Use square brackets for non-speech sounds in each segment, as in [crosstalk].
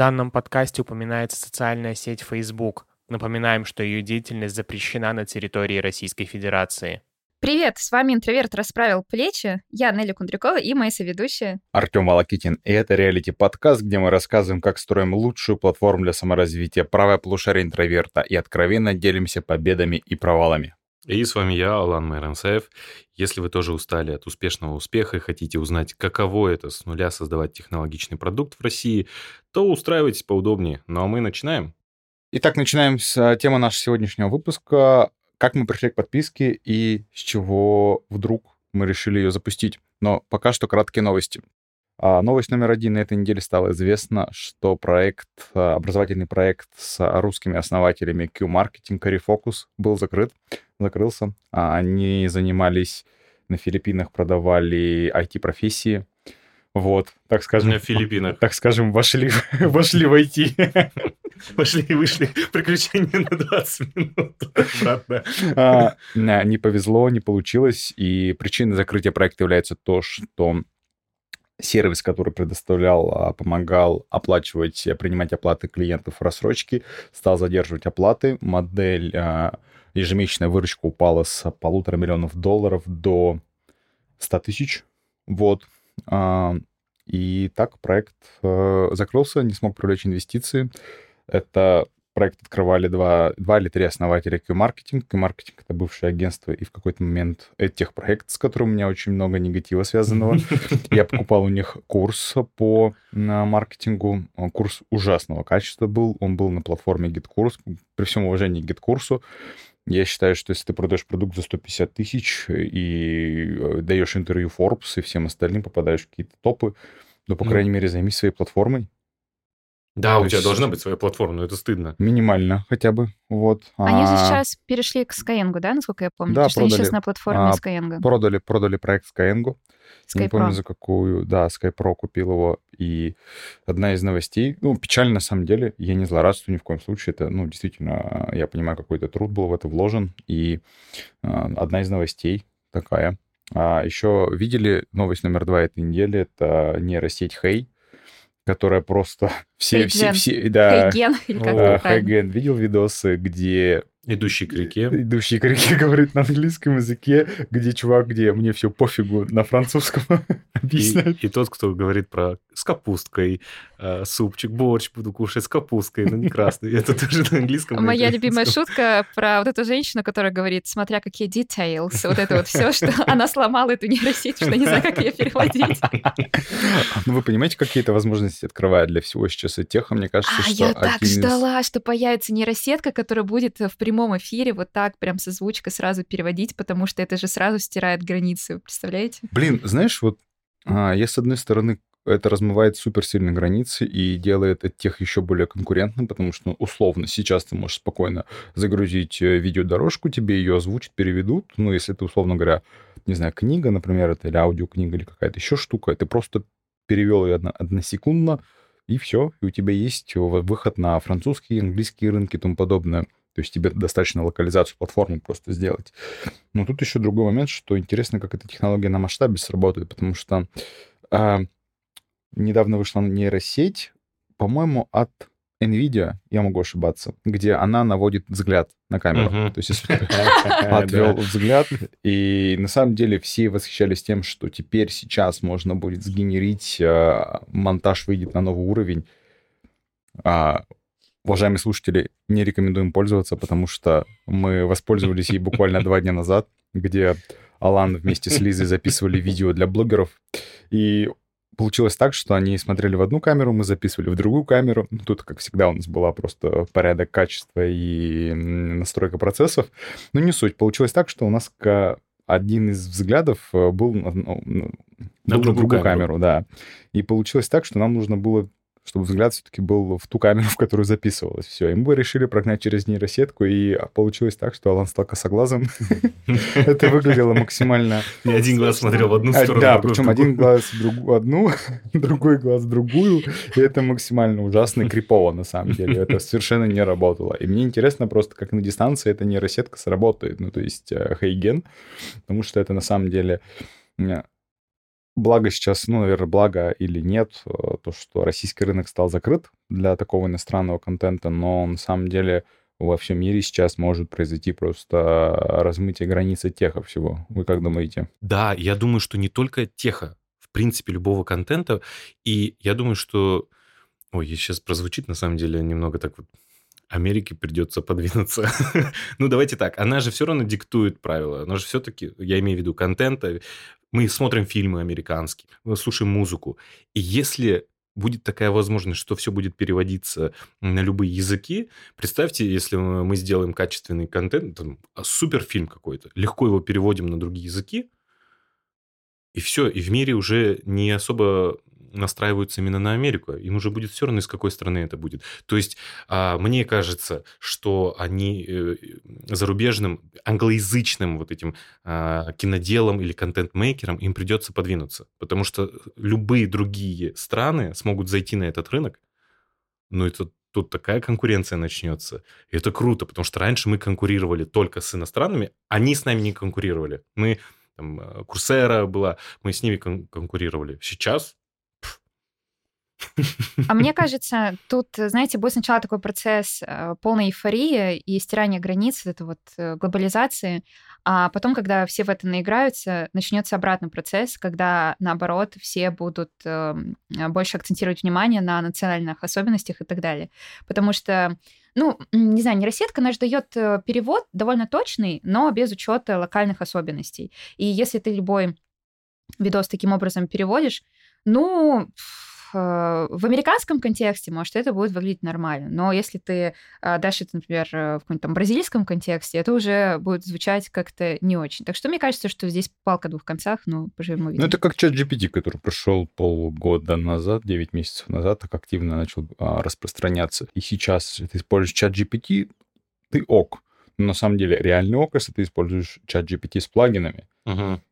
данном подкасте упоминается социальная сеть Facebook. Напоминаем, что ее деятельность запрещена на территории Российской Федерации. Привет, с вами «Интроверт расправил плечи». Я Нелли Кундрякова и моя соведущая. Артем Волокитин. И это реалити-подкаст, где мы рассказываем, как строим лучшую платформу для саморазвития, правое полушарие интроверта и откровенно делимся победами и провалами. И с вами я, Алан Майранцаев. Если вы тоже устали от успешного успеха и хотите узнать, каково это с нуля создавать технологичный продукт в России, то устраивайтесь поудобнее. Ну а мы начинаем. Итак, начинаем с а, темы нашего сегодняшнего выпуска. Как мы пришли к подписке и с чего вдруг мы решили ее запустить. Но пока что краткие новости. А новость номер один на этой неделе стало известно, что проект, а, образовательный проект с русскими основателями Q-Marketing, Refocus, был закрыт, закрылся. А они занимались на Филиппинах, продавали IT-профессии. Вот, так скажем. На Филиппинах. Так скажем, вошли, [laughs] вошли в IT. [laughs] Вошли и вышли. Приключения на 20 минут. Обратно. А, не повезло, не получилось. И причиной закрытия проекта является то, что сервис, который предоставлял, а, помогал оплачивать, принимать оплаты клиентов в рассрочке, стал задерживать оплаты. Модель а, ежемесячная выручка упала с полутора миллионов долларов до 100 тысяч. Вот. А, и так проект э, закрылся, не смог привлечь инвестиции. Это проект открывали два, два или три основателя Q-Marketing. Q-Marketing — это бывшее агентство, и в какой-то момент этих проект, с которым у меня очень много негатива связанного. [laughs] Я покупал у них курс по маркетингу. Курс ужасного качества был. Он был на платформе GitKurs. При всем уважении к GitKurs, я считаю, что если ты продаешь продукт за 150 тысяч и э, даешь интервью Forbes и всем остальным, попадаешь в какие-то топы, ну, по крайней мере, займись своей платформой. Да, То у тебя должна быть своя платформа, но это стыдно. Минимально хотя бы, вот. Они же а, сейчас перешли к Skyeng, да, насколько я помню? Да, продали. Они сейчас на платформе а, Skyeng. Продали, продали проект Skyeng. Sky не помню, за какую, да, SkyPro купил его. И одна из новостей, ну, печально на самом деле, я не злорадствую ни в коем случае, это, ну, действительно, я понимаю, какой-то труд был в это вложен. И а, одна из новостей такая. А еще видели новость номер два этой недели, это нейросеть Hey, которая просто [laughs] все, все, все, да, Хейген, или как Хейген. Видел видосы, где Идущий к реке. Идущий к реке [laughs] говорит на английском языке, где чувак, где мне все пофигу, на французском [laughs] объясняет. И, и тот, кто говорит про с капусткой, э, супчик, борщ буду кушать с капусткой, но не [laughs] красный. Это тоже на английском. Моя любимая шутка про вот эту женщину, которая говорит, смотря какие details, вот это вот все, что она сломала эту нейросеть, что не знаю, как ее переводить. Ну, вы понимаете, какие это возможности открывает для всего сейчас и теха, мне кажется, а, что я так ждала, что появится нейросетка, которая будет в прямом эфире вот так прям со звучкой сразу переводить, потому что это же сразу стирает границы, вы представляете? Блин, знаешь, вот а, я с одной стороны это размывает супер сильно границы и делает тех еще более конкурентным, потому что, ну, условно, сейчас ты можешь спокойно загрузить э, видеодорожку, тебе ее озвучат, переведут. Ну, если это, условно говоря, не знаю, книга, например, это или аудиокнига, или какая-то еще штука, ты просто перевел ее одно, односекундно, и все, и у тебя есть выход на французские, английские рынки и тому подобное. То есть тебе достаточно локализацию платформы просто сделать. Но тут еще другой момент, что интересно, как эта технология на масштабе сработает, потому что э, недавно вышла нейросеть, по-моему, от NVIDIA, я могу ошибаться, где она наводит взгляд на камеру. Uh-huh. То есть если [laughs] отвел взгляд, и на самом деле все восхищались тем, что теперь сейчас можно будет сгенерить, э, монтаж выйдет на новый уровень. Уважаемые слушатели, не рекомендуем пользоваться, потому что мы воспользовались ей буквально два дня назад, где Алан вместе с Лизой записывали видео для блогеров, и получилось так, что они смотрели в одну камеру, мы записывали в другую камеру. Ну, тут, как всегда, у нас была просто порядок качества и настройка процессов. Но не суть. Получилось так, что у нас один из взглядов э, был ну, на, на другую, другую камеру. камеру, да. И получилось так, что нам нужно было чтобы взгляд все-таки был в ту камеру, в которую записывалось все. И мы решили прогнать через нейросетку, и получилось так, что Алан стал косоглазым. [laughs] Это выглядело максимально... Не один глаз смотрел в одну сторону. Да, причем один глаз в одну, [laughs] другой глаз в другую, и это максимально ужасно и крипово на самом деле. Это совершенно не работало. И мне интересно просто, как на дистанции эта нейросетка сработает, ну то есть Хейген, потому что это на самом деле благо сейчас, ну, наверное, благо или нет, э, то, что российский рынок стал закрыт для такого иностранного контента, но на самом деле во всем мире сейчас может произойти просто размытие границы теха всего. Вы как думаете? Да, я думаю, что не только теха, в принципе, любого контента. И я думаю, что... Ой, сейчас прозвучит, на самом деле, немного так вот Америке придется подвинуться. [laughs] ну, давайте так. Она же все равно диктует правила. Она же все-таки, я имею в виду, контента. Мы смотрим фильмы американские, слушаем музыку. И если будет такая возможность, что все будет переводиться на любые языки. Представьте, если мы сделаем качественный контент, там, а, суперфильм какой-то, легко его переводим на другие языки, и все, и в мире уже не особо настраиваются именно на Америку. Им уже будет все равно, из какой страны это будет. То есть а, мне кажется, что они э, зарубежным, англоязычным вот этим а, киноделам или контент-мейкерам им придется подвинуться. Потому что любые другие страны смогут зайти на этот рынок, но это тут такая конкуренция начнется. И это круто, потому что раньше мы конкурировали только с иностранными, они с нами не конкурировали. Мы там, Курсера была, мы с ними кон- конкурировали. Сейчас а мне кажется, тут, знаете, будет сначала такой процесс э, полной эйфории и стирания границ, это вот э, глобализации, а потом, когда все в это наиграются, начнется обратный процесс, когда, наоборот, все будут эм, больше акцентировать внимание на национальных особенностях и так далее. Потому что ну, не знаю, нейросетка, же дает э, перевод довольно точный, но без учета локальных особенностей. И если ты любой видос таким образом переводишь, ну, в американском контексте, может, это будет выглядеть нормально. Но если ты э, дашь это, например, э, в каком-то там бразильском контексте, это уже будет звучать как-то не очень. Так что мне кажется, что здесь палка двух концах, ну, поживем увидим. Ну, это как чат GPT, который пришел полгода назад, 9 месяцев назад, так активно начал а, распространяться. И сейчас, ты используешь чат GPT, ты ок. Но на самом деле реальный ок, если ты используешь чат GPT с плагинами,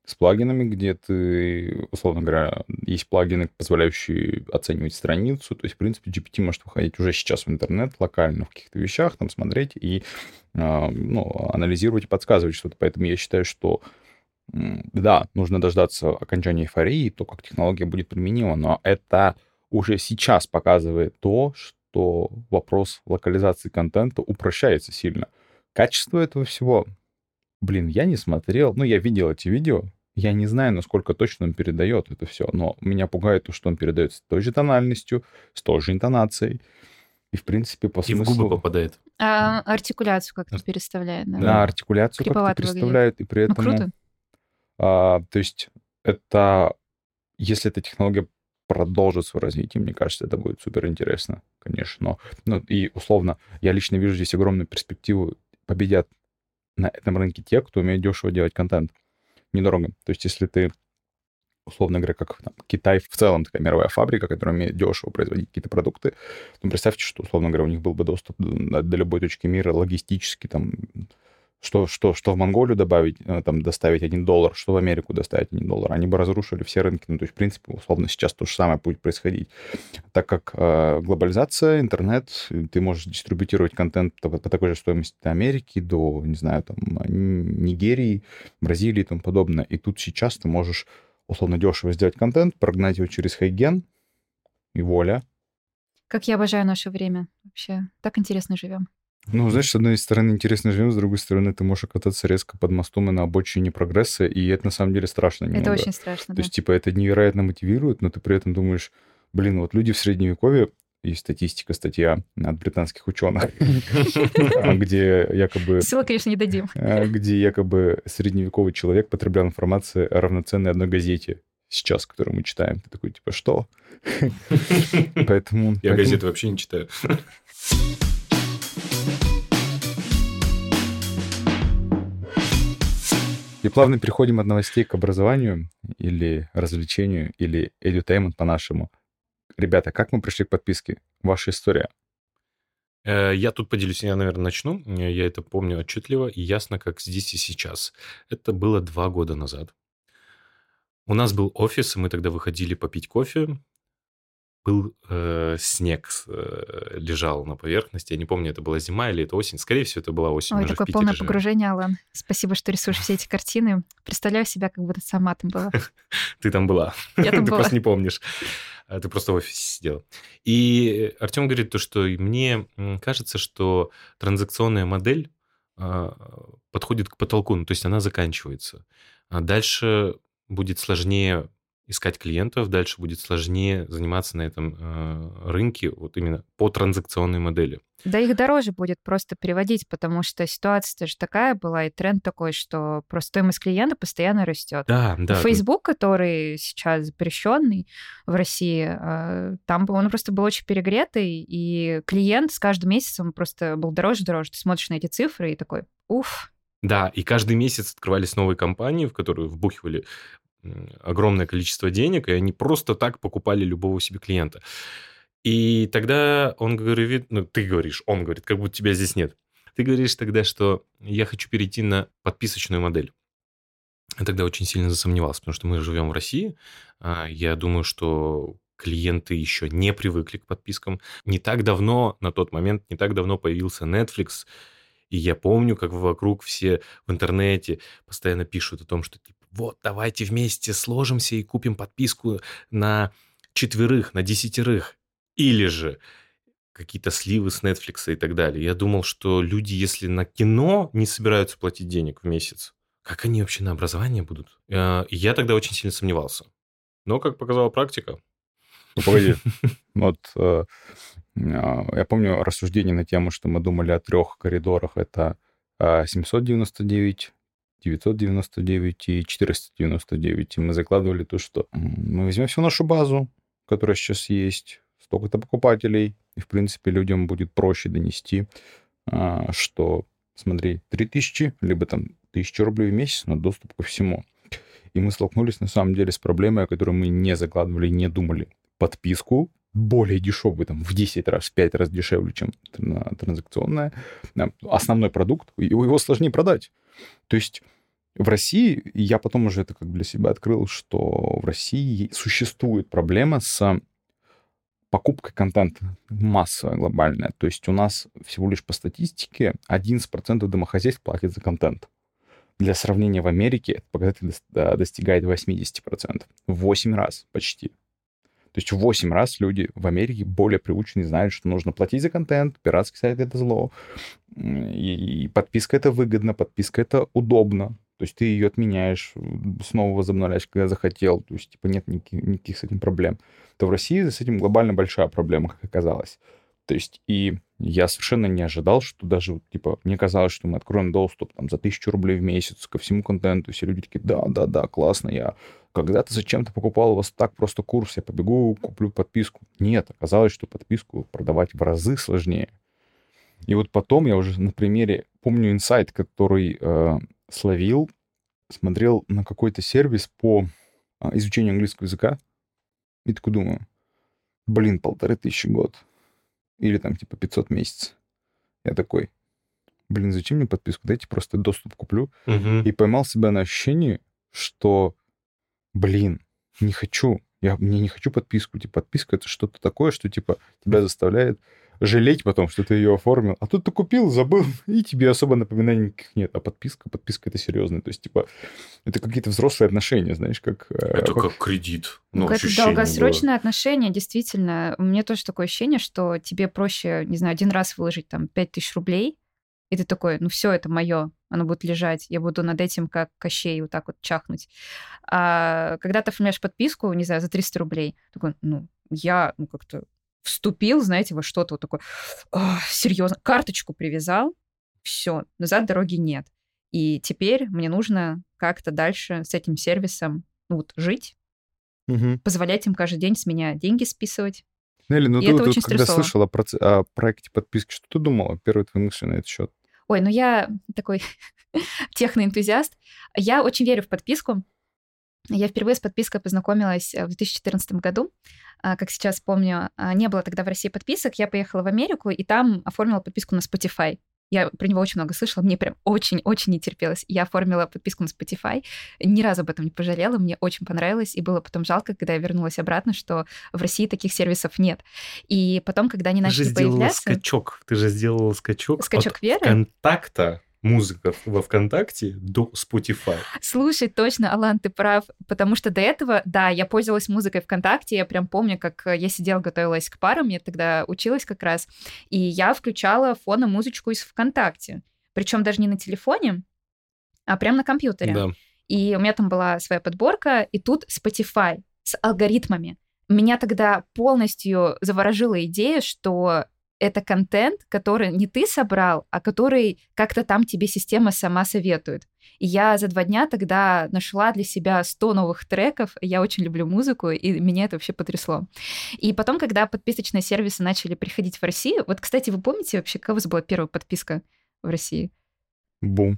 С плагинами, где ты, условно говоря, есть плагины, позволяющие оценивать страницу. То есть, в принципе, GPT может выходить уже сейчас в интернет локально в каких-то вещах, там смотреть и э, ну, анализировать и подсказывать что-то. Поэтому я считаю, что да, нужно дождаться окончания эйфории, то, как технология будет применима, но это уже сейчас показывает то, что вопрос локализации контента упрощается сильно. Качество этого всего Блин, я не смотрел, ну, я видел эти видео, я не знаю, насколько точно он передает это все, но меня пугает то, что он передает с той же тональностью, с той же интонацией. И, в принпе, по смыслу... И в губы попадает. А артикуляцию как-то Ар... переставляет, да? Да, артикуляцию как-то переставляет, и при этом... Ну, круто. А, то есть это... Если эта технология продолжит свое развитие, мне кажется, это будет супер интересно, конечно. Но, ну, и условно, я лично вижу здесь огромную перспективу. Победят на этом рынке те, кто умеет дешево делать контент. Недорого. То есть если ты условно говоря, как там, Китай в целом такая мировая фабрика, которая умеет дешево производить какие-то продукты, то представьте, что, условно говоря, у них был бы доступ до, до любой точки мира логистически, там, что, что, что в Монголию добавить, э, там, доставить один доллар, что в Америку доставить один доллар. Они бы разрушили все рынки. Ну, то есть, в принципе, условно, сейчас то же самое будет происходить. Так как э, глобализация, интернет, ты можешь дистрибутировать контент по, по такой же стоимости до Америки, до, не знаю, там, Нигерии, Бразилии и тому подобное. И тут сейчас ты можешь условно дешево сделать контент, прогнать его через Хайген, и воля. Как я обожаю наше время вообще. Так интересно живем. Ну, знаешь, с одной стороны, интересно живем, с другой стороны, ты можешь кататься резко под мостом и на обочине прогресса, и это на самом деле страшно немного. Это очень страшно, То да. есть, типа, это невероятно мотивирует, но ты при этом думаешь, блин, вот люди в Средневековье, есть статистика, статья от британских ученых, [laughs] где якобы... Ссылок, конечно, не дадим. А, где якобы средневековый человек потреблял информацию равноценной одной газете сейчас, которую мы читаем. Ты такой, типа, что? [laughs] Поэтому... Я газеты вообще не читаю. [laughs] И плавно переходим от новостей к образованию или развлечению, или edutainment по-нашему. Ребята, как мы пришли к подписке? Ваша история. Э, я тут поделюсь, я, наверное, начну. Я это помню отчетливо и ясно, как здесь и сейчас. Это было два года назад. У нас был офис, и мы тогда выходили попить кофе. Был э, снег э, лежал на поверхности. Я не помню, это была зима или это осень. Скорее всего, это была осень. Ой, такое полное живем. погружение, Алан. Спасибо, что рисуешь все [laughs] эти картины. Представляю себя, как будто сама там была. [laughs] Ты там была. Я там [laughs] Ты просто не помнишь. А ты просто в офисе сидела. И Артем говорит то, что мне кажется, что транзакционная модель а, подходит к потолку, ну, то есть она заканчивается. А дальше будет сложнее искать клиентов, дальше будет сложнее заниматься на этом э, рынке вот именно по транзакционной модели. Да их дороже будет просто переводить, потому что ситуация же такая была, и тренд такой, что просто стоимость клиента постоянно растет. Да, да. Facebook, который сейчас запрещенный в России, э, там он просто был очень перегретый, и клиент с каждым месяцем просто был дороже дороже. Ты смотришь на эти цифры и такой, уф, да, и каждый месяц открывались новые компании, в которые вбухивали огромное количество денег, и они просто так покупали любого себе клиента. И тогда он говорит, ну, ты говоришь, он говорит, как будто тебя здесь нет. Ты говоришь тогда, что я хочу перейти на подписочную модель. Я тогда очень сильно засомневался, потому что мы живем в России. А, я думаю, что клиенты еще не привыкли к подпискам. Не так давно, на тот момент, не так давно появился Netflix, и я помню, как вокруг все в интернете постоянно пишут о том, что типа, вот, давайте вместе сложимся и купим подписку на четверых, на десятерых. Или же какие-то сливы с Netflix и так далее. Я думал, что люди, если на кино не собираются платить денег в месяц, как они вообще на образование будут? А, я тогда очень сильно сомневался. Но, как показала практика... Ну, погоди. [laughs] Вот э, а, я помню рассуждение на тему, что мы думали о трех коридорах. Это 799, 999 и 499. И мы закладывали то, что мы возьмем всю нашу базу, которая сейчас есть, столько-то покупателей, и, в принципе, людям будет проще донести, а, что, смотри, 3000, либо там 1000 рублей в месяц на доступ ко всему. И мы столкнулись, на самом деле, с проблемой, о которой мы не закладывали, не думали. Подписку более дешевый, там, в 10 раз, в 5 раз дешевле, чем транзакционная, основной продукт, его сложнее продать. То есть в России, я потом уже это как для себя открыл, что в России существует проблема с покупкой контента массовая, глобальная. То есть у нас всего лишь по статистике 11% домохозяйств платит за контент. Для сравнения, в Америке этот показатель достигает 80%. В 8 раз почти. То есть в 8 раз люди в Америке более приучены знают, что нужно платить за контент, пиратский сайт — это зло, и, и подписка — это выгодно, подписка — это удобно. То есть ты ее отменяешь, снова возобновляешь, когда захотел. То есть, типа, нет никаких, никаких с этим проблем. То в России с этим глобально большая проблема, как оказалось. То есть, и я совершенно не ожидал, что даже, типа, мне казалось, что мы откроем доступ там за тысячу рублей в месяц ко всему контенту. Все люди такие, да, да, да, классно, я когда-то зачем-то покупал у вас так просто курс, я побегу, куплю подписку. Нет, оказалось, что подписку продавать в разы сложнее. И вот потом я уже на примере, помню инсайт, который э, словил, смотрел на какой-то сервис по э, изучению английского языка, и такой думаю, блин, полторы тысячи год. Или там типа 500 месяцев. Я такой, блин, зачем мне подписку? Дайте просто доступ куплю. Угу. И поймал себя на ощущении, что блин, не хочу, я мне не хочу подписку. Типа, подписка это что-то такое, что типа тебя заставляет жалеть потом, что ты ее оформил. А тут ты купил, забыл, [laughs] и тебе особо напоминаний никаких нет. А подписка, подписка это серьезно. То есть, типа, это какие-то взрослые отношения, знаешь, как... Э, это как, как кредит. Ну, это долгосрочное было. отношение, действительно. У меня тоже такое ощущение, что тебе проще, не знаю, один раз выложить там 5000 рублей, и ты такой, ну все, это мое, оно будет лежать, я буду над этим как Кощей вот так вот чахнуть. А когда ты оформляешь подписку, не знаю, за 300 рублей, такой, ну, я ну, как-то вступил, знаете, во что-то вот такое, серьезно, карточку привязал, все, назад дороги нет. И теперь мне нужно как-то дальше с этим сервисом ну, вот, жить, угу. позволять им каждый день с меня деньги списывать. Нелли, ну и ты вот, когда слышала про, о проекте подписки, что ты думала? Первые твои мысли на этот счет? Ой, ну я [laughs] такой [laughs] техноэнтузиаст. Я очень верю в подписку. Я впервые с подпиской познакомилась э, в 2014 году. А, как сейчас помню, а, не было тогда в России подписок. Я поехала в Америку и там оформила подписку на Spotify. Я про него очень много слышала, мне прям очень-очень не терпелось. Я оформила подписку на Spotify, ни разу об этом не пожалела, мне очень понравилось, и было потом жалко, когда я вернулась обратно, что в России таких сервисов нет. И потом, когда они начали ты же появляться... скачок. Ты же сделала скачок, Скачок от веры? контакта музыка во ВКонтакте до Spotify. Слушай, точно, Алан, ты прав, потому что до этого, да, я пользовалась музыкой ВКонтакте, я прям помню, как э, я сидела, готовилась к парам, я тогда училась как раз, и я включала фоном музычку из ВКонтакте, причем даже не на телефоне, а прям на компьютере. Да. И у меня там была своя подборка, и тут Spotify с алгоритмами. Меня тогда полностью заворожила идея, что это контент, который не ты собрал, а который как-то там тебе система сама советует. И я за два дня тогда нашла для себя 100 новых треков. Я очень люблю музыку, и меня это вообще потрясло. И потом, когда подписочные сервисы начали приходить в Россию, вот, кстати, вы помните вообще, какая у вас была первая подписка в России? Бум.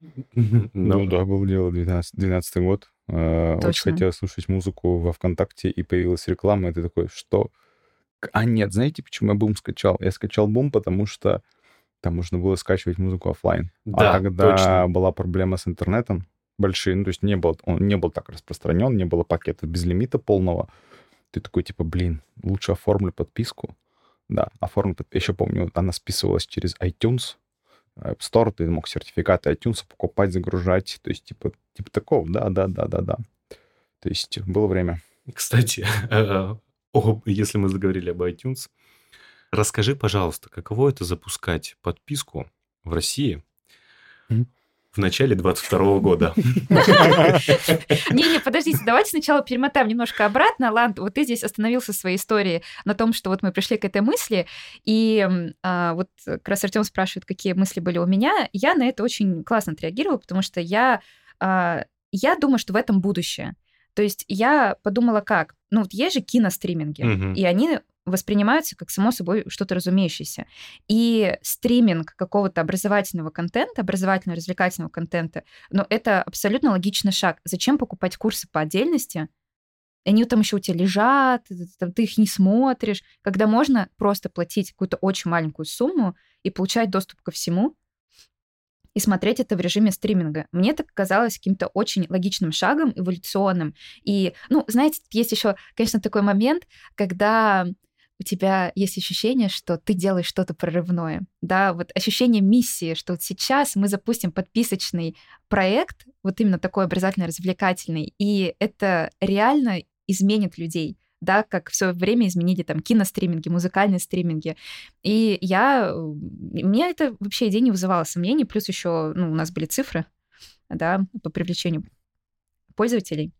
[laughs] Ну да, был дело 12, 12 год. Э, Очень Точно. хотел слушать музыку во ВКонтакте, и появилась реклама, ты такой, что? А нет, знаете, почему я Бум скачал? Я скачал Бум, потому что там можно было скачивать музыку оффлайн. Да, а когда точно. была проблема с интернетом, большие, ну, то есть не был, он не был так распространен, не было пакета без лимита полного, ты такой, типа, блин, лучше оформлю подписку. Да, оформлю. под- Еще помню, она списывалась через iTunes, App Store, ты мог сертификаты iTunes покупать, загружать, то есть типа, типа такого, да, да, да, да, да. То есть было время. Кстати, [laughs] э, о, если мы заговорили об iTunes, расскажи, пожалуйста, каково это запускать подписку в России в начале 22 года? Не-не, подождите, давайте сначала перемотаем немножко обратно. Ланд, вот ты здесь остановился в своей истории на том, что вот мы пришли к этой мысли, и а, вот как раз Артем спрашивает, какие мысли были у меня. Я на это очень классно отреагировала, потому что я, а, я думаю, что в этом будущее. То есть я подумала, как? Ну, вот есть же киностриминги, Мгм. и они воспринимаются как само собой что-то разумеющееся. И стриминг какого-то образовательного контента, образовательно-развлекательного контента, но это абсолютно логичный шаг. Зачем покупать курсы по отдельности? Они там еще у тебя лежат, ты их не смотришь, когда можно просто платить какую-то очень маленькую сумму и получать доступ ко всему, и смотреть это в режиме стриминга. Мне это казалось каким-то очень логичным шагом, эволюционным. И, ну, знаете, есть еще, конечно, такой момент, когда у тебя есть ощущение, что ты делаешь что-то прорывное. Да, вот ощущение миссии, что вот сейчас мы запустим подписочный проект, вот именно такой образовательно-развлекательный, и это реально изменит людей да, как в свое время изменили там киностриминги, музыкальные стриминги. И я... э, Меня это вообще идея не вызывала сомнений, плюс еще, ну, у нас были цифры, да, по привлечению пользователей.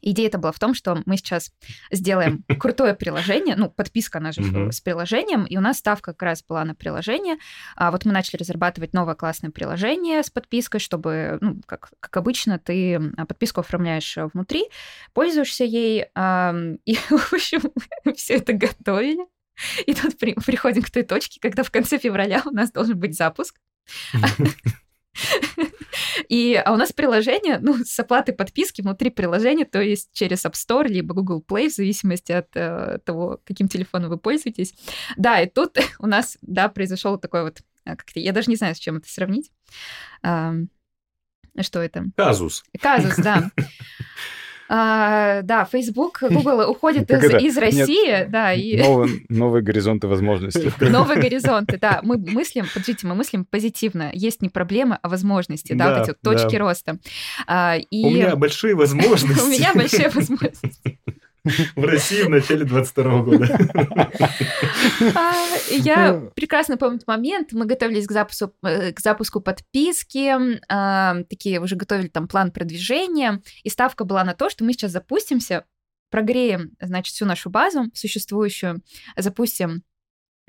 Идея это была в том, что мы сейчас сделаем [laughs] крутое приложение, ну, подписка, она же Мгм. с приложением, и у нас ставка как раз была на приложение. А вот мы начали разрабатывать новое классное приложение с подпиской, чтобы, ну, как, как обычно, ты а, подписку оформляешь э, внутри, пользуешься ей, ам, и, [laughs] в общем, все это готовили. И тут при- приходим к той точке, когда в конце февраля у нас должен быть запуск. [laughs] [laughs] И, а у нас приложение, ну, с оплатой подписки внутри приложения, то есть через App Store либо Google Play, в зависимости от э, того, каким телефоном вы пользуетесь. Да, и тут [laughs] у нас, да, произошел такой вот, а, как-то, я даже не знаю, с чем это сравнить. Что это? Казус. Казус, да. [laughs] А, да, Facebook, [laughs] Google уходит Как из, из Нет. России, да, и Новые, новые горизонты возможностей. [laughs] новые горизонты, да. Мы мыслим, подождите, мы мыслим позитивно. Есть не проблемы, а возможности, да, Да, вот эти вот точки да. роста. А, и [laughs] У меня большие возможности. у меня большие возможности. [laughs] В России в начале 22 года. А, Я прекрасно помню этот момент. Мы готовились к запуску, э, к запуску подписки, а, такие уже готовили там план продвижения, и ставка была на то, что мы сейчас запустимся, прогреем, значит, всю нашу базу существующую, запустим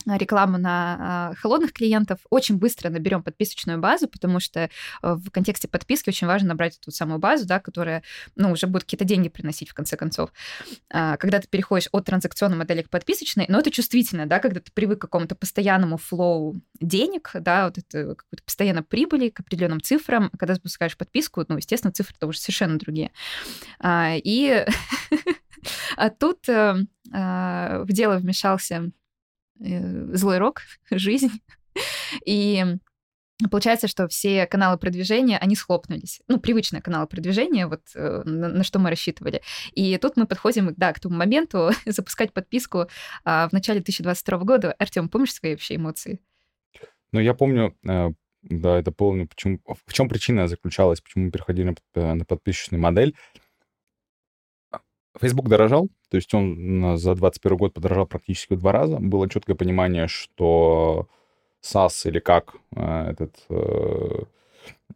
рекламу на а, холодных клиентов, очень быстро наберем подписочную базу, потому что э, в контексте подписки очень важно набрать эту самую базу, да, которая, ну, уже будет какие-то деньги приносить в конце концов. А, Когда ты переходишь от транзакционной модели к подписочной, но это чувствительно, да, когда ты привык к какому-то постоянному флоу денег, да, вот это какой-то постоянно прибыли к определенным цифрам, а когда запускаешь подписку, ну, естественно, цифры-то уже совершенно другие. А, И [laughs] а тут э, в дело вмешался злой рок, [laughs] жизнь, И Получается, что все каналы продвижения, они схлопнулись. Ну, привычные каналы продвижения, вот э, на, на что мы рассчитывали. И тут мы подходим, да, к тому моменту [laughs] запускать подписку а, в начале 2022 года. Артем, помнишь свои вообще эмоции? Ну, я помню, э, да, это помню, почему, в чем причина заключалась, почему мы переходили на подписочную модель. Facebook дорожал, то есть он за 2021 год подорожал практически в два раза. Было четкое понимание, что SaaS или как э, этот э,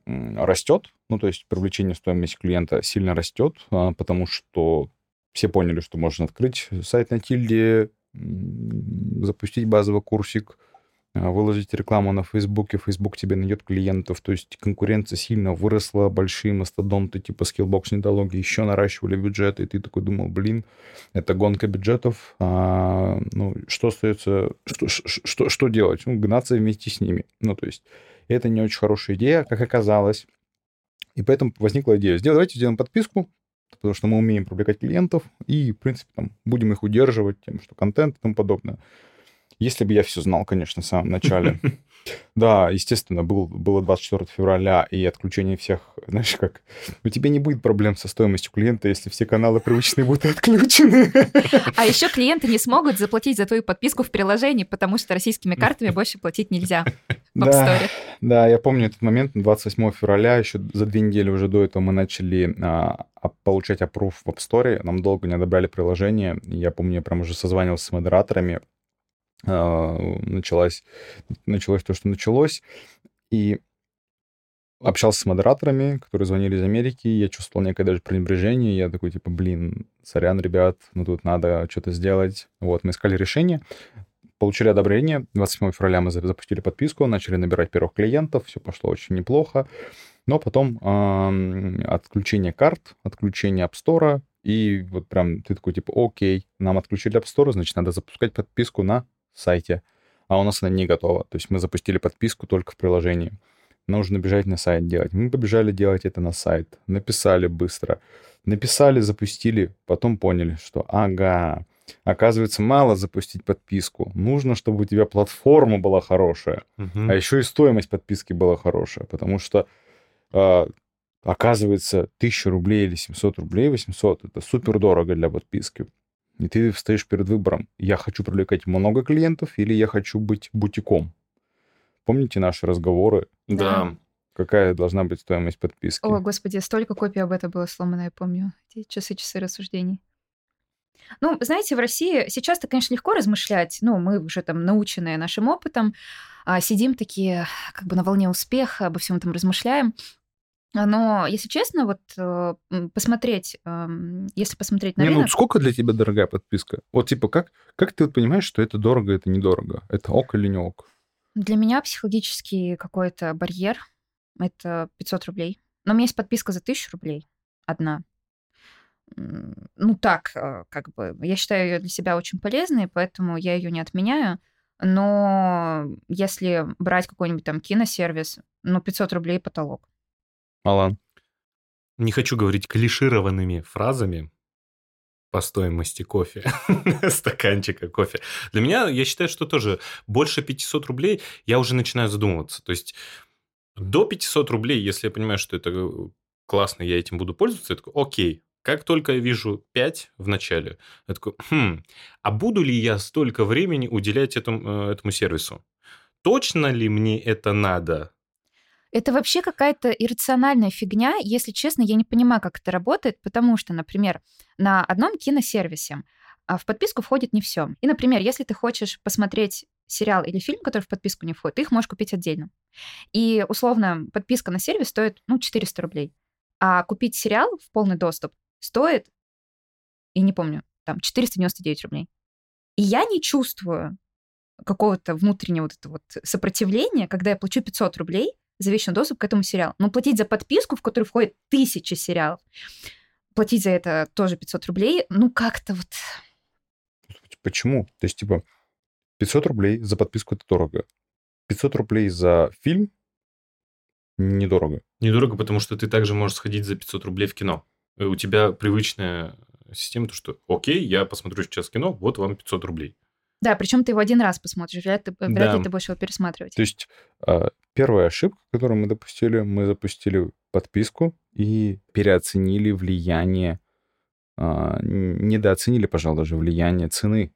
растет, ну, то есть привлечение стоимости клиента сильно растет, а, потому что все поняли, что можно открыть сайт на тильде, запустить базовый курсик, выложить рекламу на Фейсбуке, Facebook тебе найдет клиентов, то есть конкуренция сильно выросла, большие мастодонты типа Skillbox, Нетологии еще наращивали бюджеты, и ты такой думал, блин, это гонка бюджетов, а, ну, что остается, что, что, что делать? Ну, гнаться вместе с ними, ну, то есть это не очень хорошая идея, как оказалось, и поэтому возникла идея, давайте сделаем подписку, потому что мы умеем привлекать клиентов, и, в принципе, там, будем их удерживать тем, что контент и тому подобное. Если бы я все знал, конечно, в самом начале. [laughs] Да, естественно, был, было 24 февраля и отключение всех, [laughs] знаешь, как, у тебя не будет проблем со стоимостью клиента, если все каналы привычные будут отключены. [laughs] А еще клиенты не смогут заплатить за твою подписку в приложении, потому что российскими картами больше платить нельзя. В App да, да, я помню этот момент, 28 февраля, еще за две недели уже до этого мы начали а, получать аппрув в App Store, нам долго не одобряли приложение, я помню, я прям уже созванивался с модераторами, а, началось, началось то, что началось. И общался с модераторами, которые звонили из Америки, я чувствовал некое даже пренебрежение, я такой, типа, блин, сорян, ребят, ну тут надо что-то сделать. Вот, мы искали решение, получили одобрение, 27 февраля мы запустили подписку, начали набирать первых клиентов, все пошло очень неплохо, но потом отключение карт, отключение App Store, и вот прям ты такой, типа, окей, нам отключили App Store, значит, надо запускать подписку на сайте, а у нас она не готова. То есть мы запустили подписку только в приложении. Нужно бежать на сайт делать. Мы побежали делать это на сайт. Написали быстро. Написали, запустили, потом поняли, что ага, оказывается, мало запустить подписку. Нужно, чтобы у тебя платформа была хорошая. Uh-huh. А еще и стоимость подписки была хорошая. Потому что э, оказывается, 1000 рублей или 700 рублей, 800, это супер дорого для подписки. И ты встаешь перед выбором, я хочу привлекать много клиентов или я хочу быть бутиком. Помните наши разговоры? Да. Какая должна быть стоимость подписки? О, господи, столько копий об этом было сломано, я помню. Эти часы-часы рассуждений. Ну, знаете, в России сейчас-то, конечно, легко размышлять. Ну, мы уже там наученные нашим опытом, а, сидим такие как бы на волне успеха, обо всем этом размышляем. Но, если честно, вот э, посмотреть, если посмотреть на Не, ну рынок... сколько для тебя дорогая подписка? Вот типа как, как ты вот понимаешь, что это дорого, это недорого? Это ок или не ок? Для меня психологический какой-то барьер — это 500 рублей. Но у меня есть подписка за 1000 рублей, одна. Ну так, э, как бы, я считаю ее для себя очень полезной, поэтому я ее не отменяю. Но если брать какой-нибудь там киносервис, ну, 500 рублей потолок. Алан. Не хочу говорить клишированными фразами по стоимости кофе, [laughs] стаканчика кофе. Для меня, я считаю, что тоже больше 500 рублей я уже начинаю задумываться. То есть до 500 рублей, если я понимаю, что это э, классно, я этим буду пользоваться, я такой, окей. Как только я вижу 5 в начале, я такой, хм, а буду ли я столько времени уделять этому, э, этому сервису? Точно ли мне это надо? Это вообще какая-то иррациональная фигня. Если честно, я не понимаю, как это работает, потому что, например, на одном киносервисе а, в подписку входит не все. И, например, если ты хочешь посмотреть сериал или фильм, который в подписку не входит, ты их можешь купить отдельно. И, условно, подписка на сервис стоит, ну, 400 рублей. А купить сериал в полный доступ стоит, и не помню, там, 499 рублей. И я не чувствую какого-то внутреннего вот этого вот сопротивления, когда я плачу 500 рублей, за вечный доступ к этому сериалу. Но платить за подписку, в которую входит тысячи сериалов, платить за это тоже 500 рублей, ну как-то вот... Почему? То есть, типа, 500 рублей за подписку это дорого. 500 рублей за фильм недорого. Недорого, потому что ты также можешь сходить за 500 рублей в кино. И у тебя привычная система, то что, окей, я посмотрю сейчас кино, вот вам 500 рублей. Да, причем ты его один раз посмотришь, вряд, ли- вряд Да. ли ты будешь его пересматривать. То есть а, первая ошибка, которую мы допустили, мы запустили подписку и переоценили влияние, а, недооценили, пожалуй, даже влияние цены.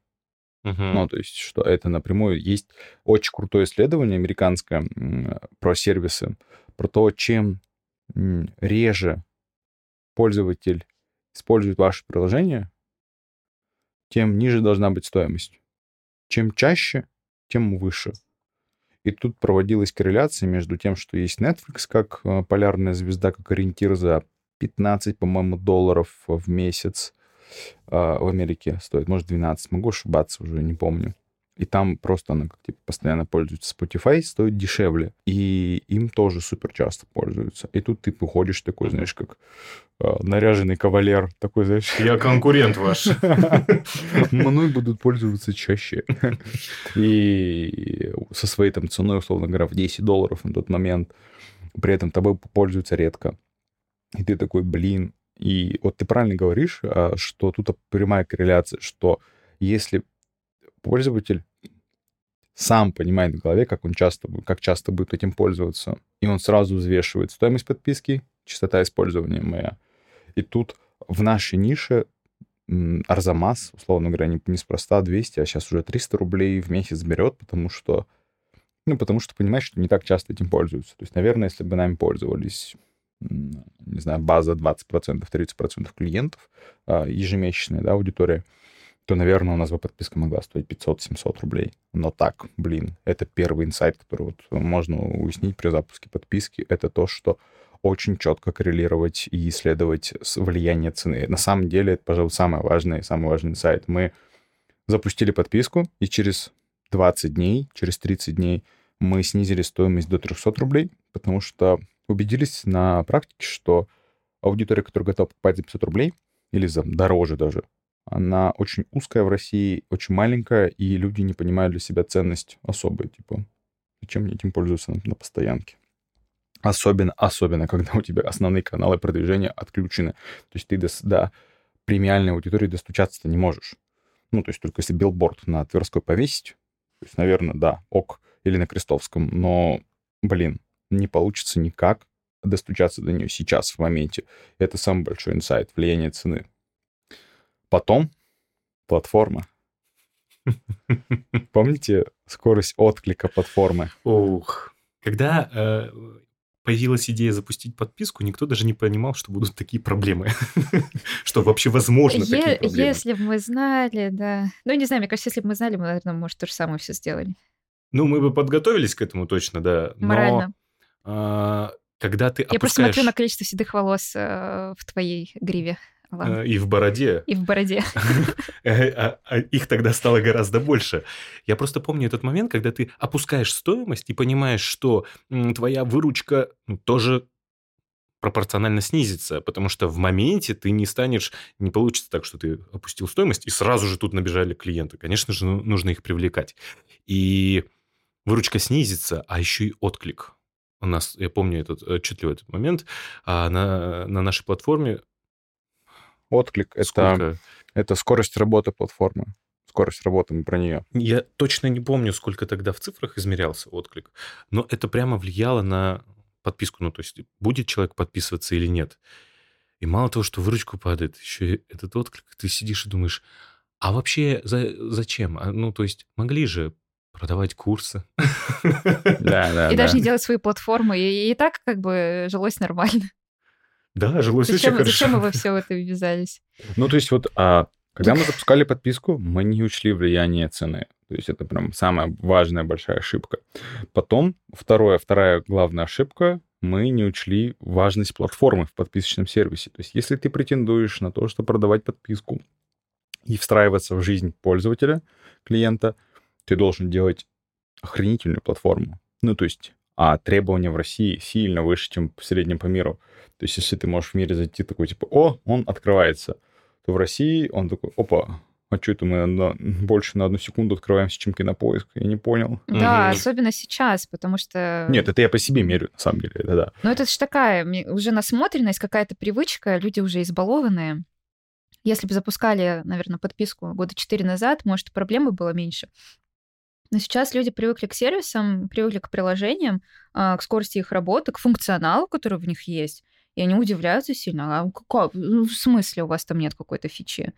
Мгм. Ну, то есть, что это напрямую есть очень крутое исследование американское про сервисы, про то, чем реже пользователь использует ваше приложение, тем ниже должна быть стоимость. Чем чаще, тем выше. И тут проводилась корреляция между тем, что есть Netflix как э, полярная звезда, как ориентир за 15, по-моему, долларов в месяц а, в Америке стоит, может, 12, могу ошибаться, уже не помню. И там просто она как типа постоянно пользуется Spotify, стоит дешевле. И им тоже супер часто пользуются. И тут ты выходишь такой, знаешь, как а, наряженный кавалер, такой, знаешь... Я конкурент ваш. [laughs] Мной будут пользоваться чаще. И со своей там ценой, условно говоря, в 10 долларов на тот момент. При этом тобой пользуются редко. И ты такой, блин. И вот ты правильно говоришь, а, что тут прямая корреляция, что если пользователь сам понимает в голове, как он часто, как часто будет этим пользоваться, и он сразу взвешивает стоимость подписки, частота использования моя. И тут в нашей нише Арзамас, условно говоря, не- неспроста 200, а сейчас уже 300 рублей в месяц берет, потому что, ну, потому что понимаешь, что не так часто этим пользуются. То есть, наверное, если бы нами пользовались, не знаю, база 20%, 30% клиентов, а, ежемесячная, да, аудитория, то, наверное, у нас бы подписка могла стоить 500-700 рублей. Но так, блин, это первый инсайт, который вот можно уяснить при запуске подписки, это то, что очень четко коррелировать и исследовать влияние цены. На самом деле, это, пожалуй, самое важное, самый важный инсайт. Мы запустили подписку, и через 20 дней, через 30 дней мы снизили стоимость до 300 рублей, потому что убедились на практике, что аудитория, которая готова покупать за 500 рублей, или за дороже даже, она очень узкая в России, очень маленькая, и люди не понимают для себя ценность особой, типа, зачем мне этим пользоваться на, на постоянке. Особенно, особенно, когда у тебя основные каналы продвижения отключены. То есть ты до, до премиальной аудитории достучаться не можешь. Ну, то есть только если билборд на Тверской повесить, то есть, наверное, да, ок, или на Крестовском, но, блин, не получится никак достучаться до нее сейчас, в моменте. Это самый большой инсайт, влияние цены. Потом платформа. [laughs] Помните скорость отклика платформы? Ух. Когда э, появилась идея запустить подписку, никто даже не понимал, что будут такие проблемы. [laughs] Что вообще возможно такие проблемы. если бы мы знали, да. Ну, не знаю, мне кажется, если бы мы знали, мы, наверное, может, то же самое все сделали. Ну, мы бы подготовились к этому точно, да. Но Морально. а, когда ты Я просто смотрю на количество седых волос э, в твоей гриве, Э, и в бороде, и в бороде. [laughs] э, а- а их тогда стало гораздо больше. Я просто помню этот момент, когда ты опускаешь стоимость и понимаешь, что твоя выручка ну, тоже пропорционально снизится, потому что в моменте ты не станешь, не получится так, что ты опустил стоимость, и сразу же тут набежали клиенты. Конечно же, ну- нужно их привлекать. И выручка снизится, а еще и отклик. У нас, я помню этот отчетливо этот момент, а на, на нашей платформе Отклик — это, сколько? это скорость работы платформы. Скорость работы, мы про нее. Я точно не помню, сколько тогда в цифрах измерялся отклик, но это прямо влияло на подписку. Ну, то есть, будет человек подписываться или нет. И мало того, что выручку падает, еще и этот отклик, ты сидишь и думаешь, а вообще за- зачем? А, ну, то есть, могли же продавать курсы. Да, да, И да. даже не делать свои платформы. И так как бы жилось нормально. Да, жилось очень Зачем, хорошо. зачем мы во все [laughs] это ввязались? Ну, то есть вот, а, когда мы запускали подписку, мы не учли влияние цены. То есть это прям самая важная большая ошибка. Потом, второе, вторая главная ошибка, мы не учли важность платформы в подписочном сервисе. То есть если ты претендуешь на то, что продавать подписку и встраиваться в жизнь пользователя, клиента, ты должен делать охренительную платформу. Ну, то есть, а требования в России сильно выше, чем в среднем по миру. То есть, если ты можешь в мире зайти такой, типа, о, он открывается, то в России он такой, опа, а что это мы на- больше на одну секунду открываемся, чем кинопоиск? Я не понял. Да, Мгм. особенно сейчас, потому что... Нет, это я по себе мерю, на самом деле, это да. Ну, это же такая уже насмотренность, какая-то привычка, люди уже избалованные. Если бы запускали, наверное, подписку года 4 назад, может, проблемы было меньше. Но сейчас люди привыкли к сервисам, привыкли к приложениям, а, к скорости их работы, к функционалу, который в них есть. И они удивляются сильно. А как? Ну, в смысле у вас там нет какой-то фичи?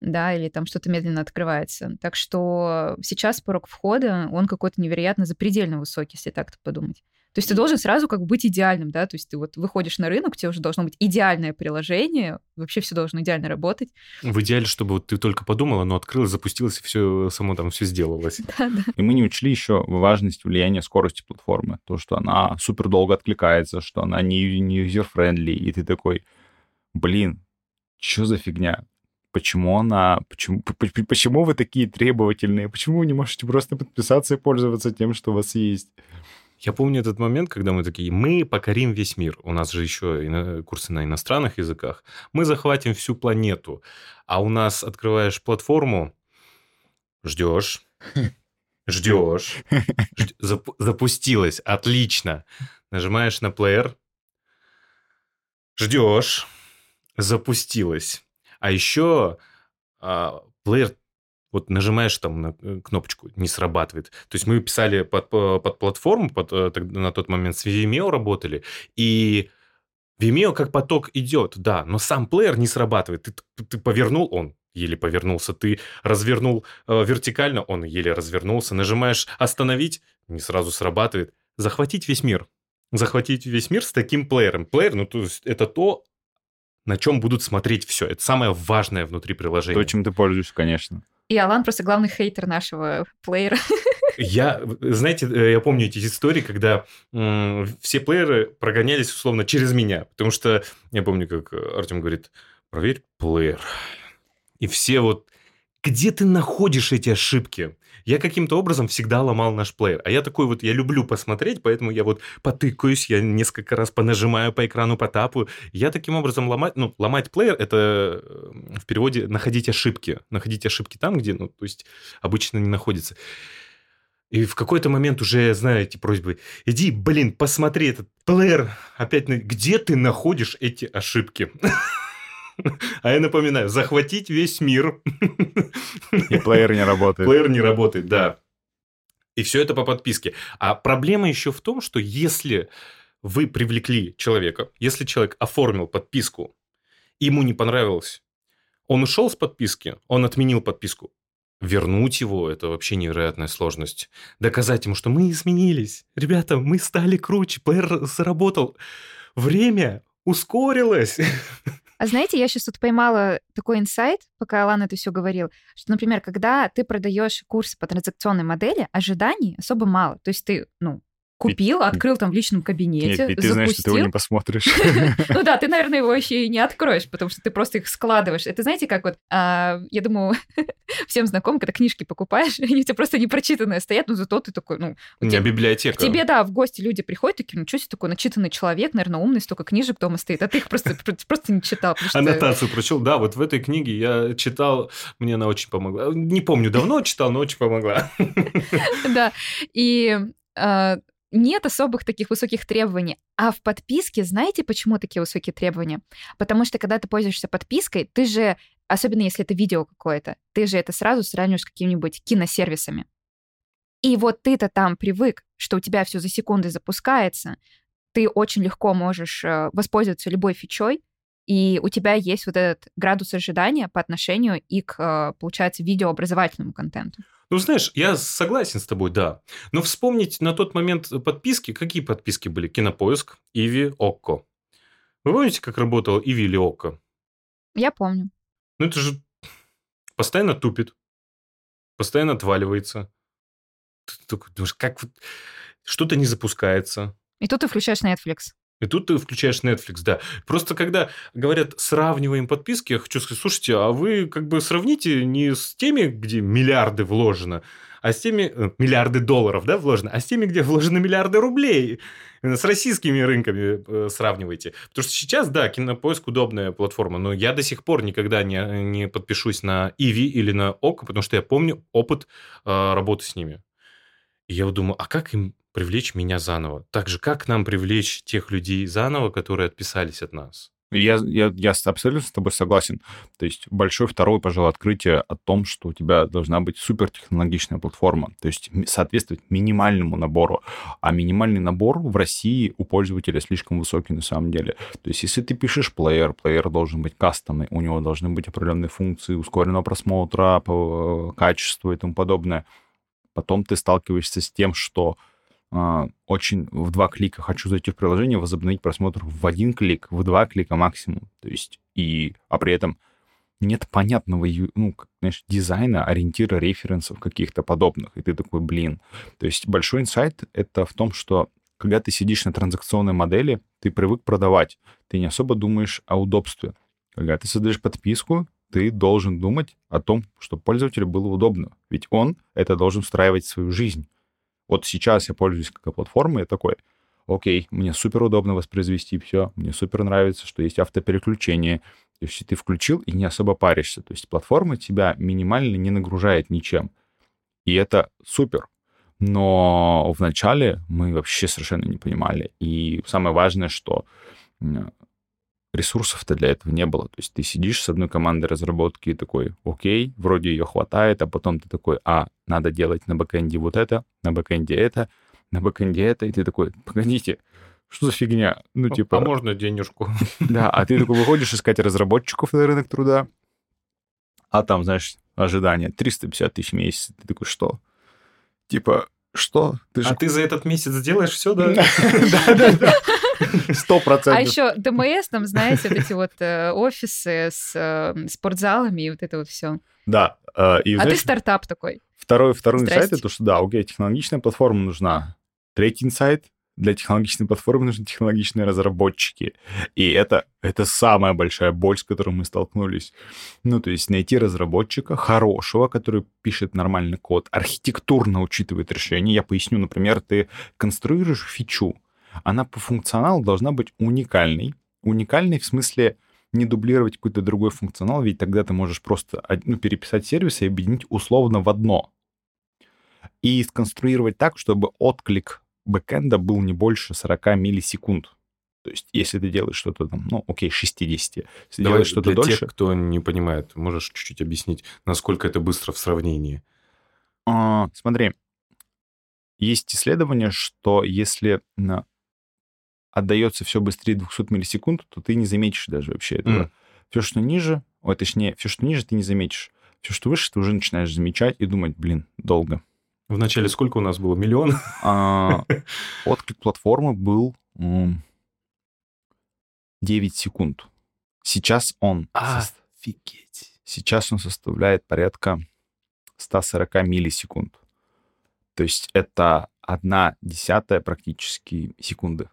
да, или там что-то медленно открывается. Так что сейчас порог входа, он какой-то невероятно запредельно высокий, если так-то подумать. То есть ты должен сразу как бы быть идеальным, да, то есть ты вот выходишь на рынок, у тебя уже должно быть идеальное приложение, вообще все должно идеально работать. В идеале, чтобы вот ты только подумала, но открылось, запустилось, и все само там все сделалось. [laughs] Да, да. И мы не учли еще важность влияния скорости платформы. То, что она супер долго откликается, что она не, не user-friendly, и ты такой, блин, что за фигня? Почему она... Почему, почему вы такие требовательные? Почему вы не можете просто подписаться и пользоваться тем, что у вас есть? Я помню этот момент, когда мы такие, мы покорим весь мир. У нас же еще курсы на иностранных языках. Мы захватим всю планету. А у нас открываешь платформу, ждешь, ждешь, запустилась, отлично. Нажимаешь на плеер, ждешь, запустилась. А еще а, плеер вот нажимаешь там на э, кнопочку, не срабатывает. То есть мы писали под, под платформу, под, э, на тот момент с Vimeo работали, и Vimeo как поток идет, да, но сам плеер не срабатывает. Ты, ты повернул, он еле повернулся. Ты развернул э, вертикально, он еле развернулся. Нажимаешь «Остановить», не сразу срабатывает. Захватить весь мир. Захватить весь мир с таким плеером. Плеер, ну, то есть это то, на чем будут смотреть все. Это самое важное внутри приложения. То, чем ты пользуешься, конечно. И Алан просто главный хейтер нашего плеера. Я, знаете, э, я помню эти истории, когда м, все плееры прогонялись условно через меня, потому что я помню, как Артем говорит, проверь плеер. И все вот где ты находишь эти ошибки? Я каким-то образом всегда ломал наш плеер. А я такой вот, я люблю посмотреть, поэтому я вот потыкаюсь, я несколько раз понажимаю по экрану, потапаю. Я таким образом ломать, ну, ломать плеер, это э, в переводе находить ошибки. Находить ошибки там, где, ну, то есть обычно не находится. И в какой-то момент уже, знаете, просьбы, иди, блин, посмотри этот плеер, опять, где ты находишь эти ошибки? [laughs] [laughs] А я напоминаю, захватить весь мир. [laughs] И плеер не работает. Плеер не работает, да. И все это по подписке. А проблема еще в том, что если вы привлекли человека, если человек оформил подписку, ему не понравилось, он ушел с подписки, он отменил подписку, вернуть его – это вообще невероятная сложность. Доказать ему, что мы изменились. Ребята, мы стали круче, плеер заработал. Время ускорилось. [laughs] А знаете, я сейчас тут поймала такой инсайт, пока Алан это все говорил, что, например, когда ты продаешь курсы по транзакционной модели, ожиданий особо мало. То есть ты, ну, Купил, открыл там в личном кабинете, Нет, ведь ты запустил. знаешь, что ты его не посмотришь. [laughs] Ну да, ты, [laughs] наверное, его еще и не откроешь, потому что ты просто их складываешь. Это знаете, как вот, а, я думаю, [laughs] всем знаком, когда книжки покупаешь, они у тебя просто непрочитанные стоят, но зато ты такой, ну... У меня библиотека. Тебе, да, в гости люди приходят, такие, ну что себе такой начитанный человек, наверное, умный, столько книжек дома стоит, а ты их просто, просто не читал. Аннотацию прочел, да, вот в этой книге я читал, мне она очень помогла. Не помню, давно читал, но очень помогла. Да, и а, нет особых таких высоких требований. А в подписке, знаете, почему такие высокие требования? Потому что когда ты пользуешься подпиской, ты же, особенно если это видео какое-то, ты же это сразу сравниваешь с какими-нибудь киносервисами. И вот ты-то там привык, что у тебя все за секунды запускается, ты очень легко можешь э, воспользоваться любой фичой, и у тебя есть вот этот градус ожидания по отношению и к, э, получается, видеообразовательному контенту. Ну, знаешь, я согласен с тобой, да. Но вспомнить на тот момент подписки, какие подписки были? Кинопоиск, Иви, Окко. Вы помните, как работал Иви или Окко? Я помню. Ну, это же постоянно тупит, постоянно отваливается. Ты такой думаешь, как что-то не запускается. И тут ты включаешь Netflix. И тут ты включаешь Netflix, да. Просто когда говорят, сравниваем подписки, я хочу сказать, слушайте, а вы как бы сравните не с теми, где миллиарды вложено, а с теми, э, миллиарды долларов, да, вложено, а с теми, где вложены миллиарды рублей. С российскими рынками э, сравнивайте. Потому что сейчас, да, Кинопоиск удобная платформа, но я до сих пор никогда не, не подпишусь на Иви или на ОК, потому что я помню опыт э, работы с ними. И я вот думаю, а как им привлечь меня заново. Так же, как нам привлечь тех людей заново, которые отписались от нас? Я, я, я абсолютно с тобой согласен. То есть большое второе, пожалуй, открытие о том, что у тебя должна быть супертехнологичная платформа, то есть соответствовать минимальному набору. А минимальный набор в России у пользователя слишком высокий на самом деле. То есть если ты пишешь плеер, плеер должен быть кастомный, у него должны быть определенные функции ускоренного просмотра, качества и тому подобное. Потом ты сталкиваешься с тем, что очень в два клика хочу зайти в приложение, возобновить просмотр в один клик, в два клика максимум. То есть, и, а при этом нет понятного, ну, знаешь, дизайна, ориентира, референсов каких-то подобных. И ты такой, блин. То есть большой инсайт — это в том, что когда ты сидишь на транзакционной модели, ты привык продавать, ты не особо думаешь о удобстве. Когда ты создаешь подписку, ты должен думать о том, чтобы пользователю было удобно. Ведь он это должен встраивать в свою жизнь. Вот сейчас я пользуюсь как платформой, я такой, окей, мне супер удобно воспроизвести все, мне супер нравится, что есть автопереключение, то есть ты включил и не особо паришься. То есть платформа тебя минимально не нагружает ничем. И это супер. Но вначале мы вообще совершенно не понимали. И самое важное, что ресурсов-то для этого не было. То есть ты сидишь с одной командой разработки и такой, окей, вроде ее хватает, а потом ты такой, а, надо делать на бэкэнде вот это, на бэкэнде это, на бэкэнде это, и ты такой, погодите, что за фигня? Ну, типа... А можно денежку? [laughs] Да, а ты такой выходишь искать разработчиков на рынок труда, а там, знаешь, ожидание 350 тысяч в месяц. Ты такой, что? Типа, что? Ты же... А ты за этот месяц сделаешь все, да? [laughs] Да, да, да. Сто процентов. А еще ДМС, там, знаете, вот эти вот э, офисы с э, спортзалами и вот это вот все. Да. Э, и, а ты стартап такой. Второй, второй инсайт это, что да, окей, технологичная платформа нужна. Третий инсайт для технологичной платформы нужны технологичные разработчики. И это, это самая большая боль, с которой мы столкнулись. Ну, то есть найти разработчика хорошего, который пишет нормальный код, архитектурно учитывает решение. Я поясню, например, ты конструируешь фичу, она по функционалу должна быть уникальной. Уникальной в смысле не дублировать какой-то другой функционал, ведь тогда ты можешь просто ну, переписать сервис и объединить условно в одно. И сконструировать так, чтобы отклик бэкэнда был не больше 40 миллисекунд. То есть, если ты делаешь что-то там, ну, окей, 60. Если Давай делаешь что-то для дольше... тех, кто не понимает, можешь чуть-чуть объяснить, насколько это быстро в сравнении? А, смотри, есть исследование, что если отдается все быстрее 200 миллисекунд, то ты не заметишь даже вообще этого. Mm. Все, что ниже, ой, точнее, все, что ниже, ты не заметишь. Все, что выше, ты уже начинаешь замечать и думать, блин, долго. В начале сколько у нас было? Миллион? А, [laughs] отклик платформы был 9 секунд. Сейчас он... Офигеть. Сейчас он составляет порядка 140 миллисекунд. То есть это одна десятая практически секунды.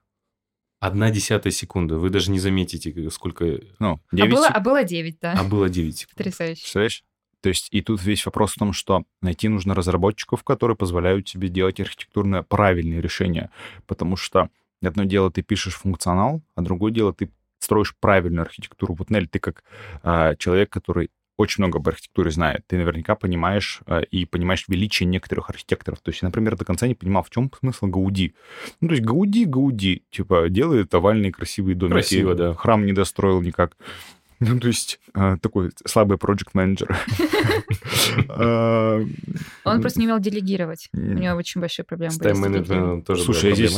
Одна десятая секунда. Вы даже не заметите, сколько... Ну, 9 а, было, а было 9, да. А было 9 секунд. Потрясающе. Представляешь? То есть и тут весь вопрос в том, что найти нужно разработчиков, которые позволяют тебе делать архитектурно правильные решения. Потому что одно дело ты пишешь функционал, а другое дело ты строишь правильную архитектуру. Вот, Нель, ты как э, человек, который очень много об архитектуре знает. Ты наверняка понимаешь э, и понимаешь величие некоторых архитекторов. То есть я, например, до конца не понимал, в чем смысл Гауди. Ну, то есть Гауди, Гауди, типа, делает овальные красивые домики. Красиво, да. Храм не достроил никак. Ну, то есть э, такой слабый проект менеджер [laughs] Он просто не умел делегировать. У него очень большие проблемы были. Тоже Слушай, здесь,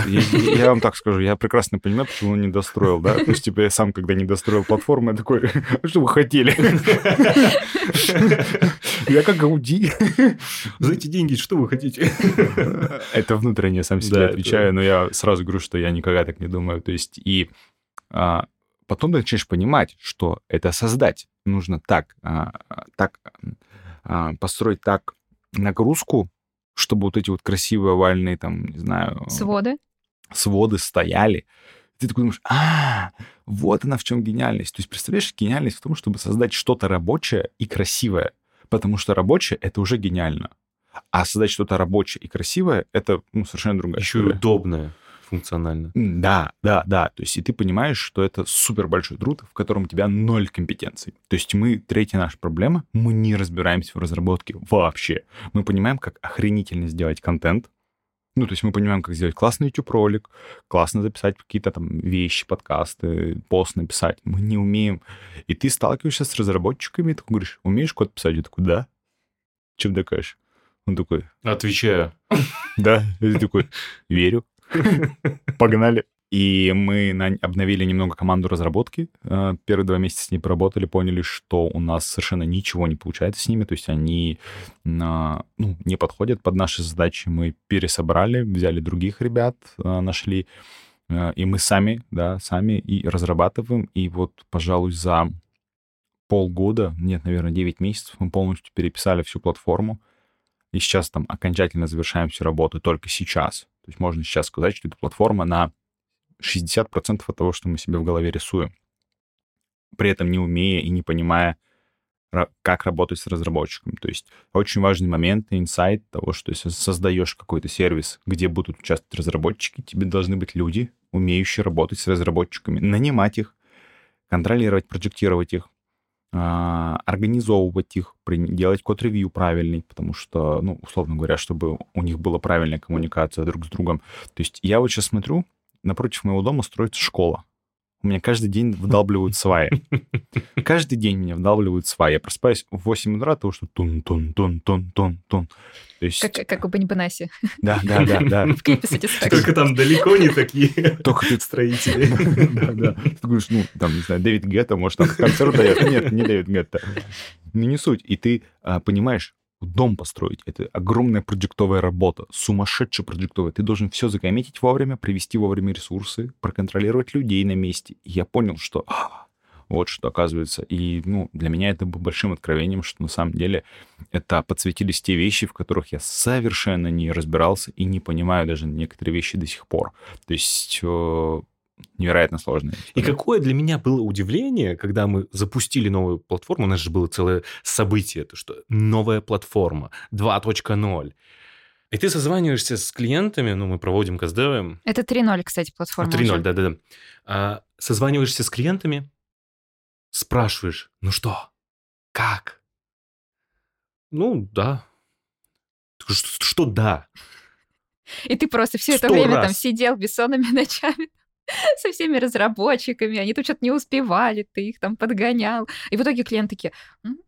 я вам так скажу, я прекрасно понимаю, почему он не достроил, да? То есть, типа, я сам, когда не достроил платформу, я такой, «А что вы хотели? [laughs] Я как Гауди. За эти деньги что вы хотите? Это внутренне сам себе отвечаю, но я сразу говорю, что я никогда так не думаю. То есть, и а, потом ты начинаешь понимать, что это создать. Нужно так, а, так а, построить так нагрузку, чтобы вот эти вот красивые овальные, там, не знаю... Своды? Своды стояли. Ты такой думаешь, а, вот она в чем гениальность. То есть, представляешь, гениальность в том, чтобы создать что-то рабочее и красивое. Потому что рабочее — это уже гениально. А создать что-то рабочее и красивое — это ну, совершенно другая Еще история. и удобное функционально. Да, да, да. То есть и ты понимаешь, что это супер большой труд, в котором у тебя ноль компетенций. То есть мы, третья наша проблема, мы не разбираемся в разработке вообще. Мы понимаем, как охренительно сделать контент, Ну, то есть мы понимаем, как сделать классный YouTube-ролик, классно записать какие-то там вещи, подкасты, пост написать. Мы не умеем. И ты сталкиваешься с разработчиками, и ты говоришь, умеешь код писать? Я такой, да. Чем докажешь? Он такой, Отвечаю. да. Ты такой, верю. [laughs] Погнали. И мы обновили немного команду разработки. Э, Первые два месяца с ней поработали, поняли, что у нас совершенно ничего не получается с ними. То есть они на- ну, не подходят под наши задачи. Мы пересобрали, взяли других ребят, э, нашли. Э, И мы сами, да, сами и разрабатываем. И вот, пожалуй, за полгода, нет, наверное, 9 месяцев мы полностью переписали всю платформу. И сейчас там окончательно завершаем всю работу только сейчас. То есть можно сейчас сказать, что эта платформа на 60% от того, что мы себе в голове рисуем. При этом не умея и не понимая, как работать с разработчиками. То есть очень важный момент инсайт того, что если создаешь какой-то сервис, где будут участвовать разработчики, тебе должны быть люди, умеющие работать с разработчиками, нанимать их, контролировать, проектировать их, организовывать их, делать код-ревью правильный, потому что, ну, условно говоря, чтобы у них была правильная коммуникация друг с другом. То есть я вот сейчас смотрю, напротив моего дома строится школа. У меня каждый день вдалбливают [laughs] сваи. Каждый день меня вдалбливают сваи. Я просыпаюсь в 8 утра, того, что тун-тун-тун-тун-тун-тун. То есть... Как, как у Бонибанаси Да, да, да, да. в клипе Satisfaction. Только там далеко не такие [laughs] Только ты строители. [laughs] Да, да. Ты говоришь, ну, там, не знаю, Дэвид Гетта, может, там концерт дает. Нет, не Дэвид Гетта. Ну, не суть. И ты а, понимаешь, дом построить — это огромная проектовая работа, сумасшедшая проектовая. Ты должен все закоммитить вовремя, привести вовремя ресурсы, проконтролировать людей на месте. И я понял, что а, вот что оказывается. И, ну, для меня это было большим откровением, что на самом деле это подсветились те вещи, в которых я совершенно не разбирался и не понимаю даже некоторые вещи до сих пор. То есть невероятно сложные. И какое для меня было удивление, когда мы запустили новую платформу, у нас же было целое событие, это что новая платформа 2.0. И ты созваниваешься с клиентами, ну, мы проводим каздевы, Это 3.0, кстати, платформа. 3.0, уже. да-да-да. А, созваниваешься с клиентами, спрашиваешь, ну что, как? Ну, да. Что, что да? И ты просто все это время там раз. сидел бессонными [laughs] ночами [laughs] со всеми разработчиками, они тут что-то не успевали, ты их там подгонял. И в итоге клиенты такие... «М?»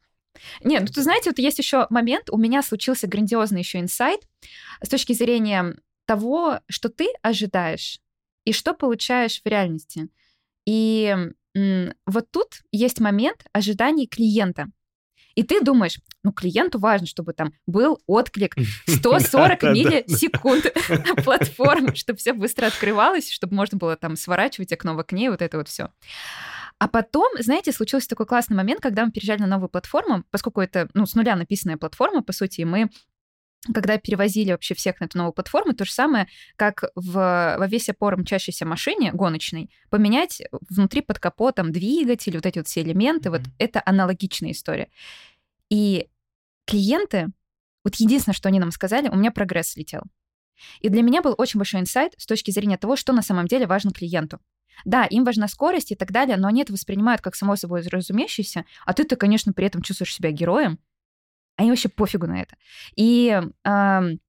Не, ну, ты знаете, вот есть еще момент, у меня случился грандиозный еще инсайт с точки зрения того, что ты ожидаешь и что получаешь в реальности. И вот тут есть момент ожиданий клиента. И ты думаешь, ну, клиенту важно, чтобы там был отклик 140 [laughs] Да-да-да. миллисекунд платформы, чтобы все быстро открывалось, чтобы можно было там сворачивать окно в окне, вот это вот все. А потом, знаете, случился такой классный момент, когда мы переезжали на новую платформу, поскольку это, ну, с нуля написанная платформа, по сути, и мы когда перевозили вообще всех на эту новую платформу, то же самое, как в, во весь опор мчащейся машине гоночной, поменять внутри под капотом двигатель, вот эти вот все элементы, вот Мгм. это аналогичная история. И клиенты, вот единственное, что они нам сказали, у меня прогресс слетел. И для меня был очень большой инсайт с точки зрения того, что на самом деле важно клиенту. Да, им важна скорость и так далее, но они это воспринимают как само собой разумеющееся, а ты-то, конечно, при этом чувствуешь себя героем, они вообще пофигу на это. И ам,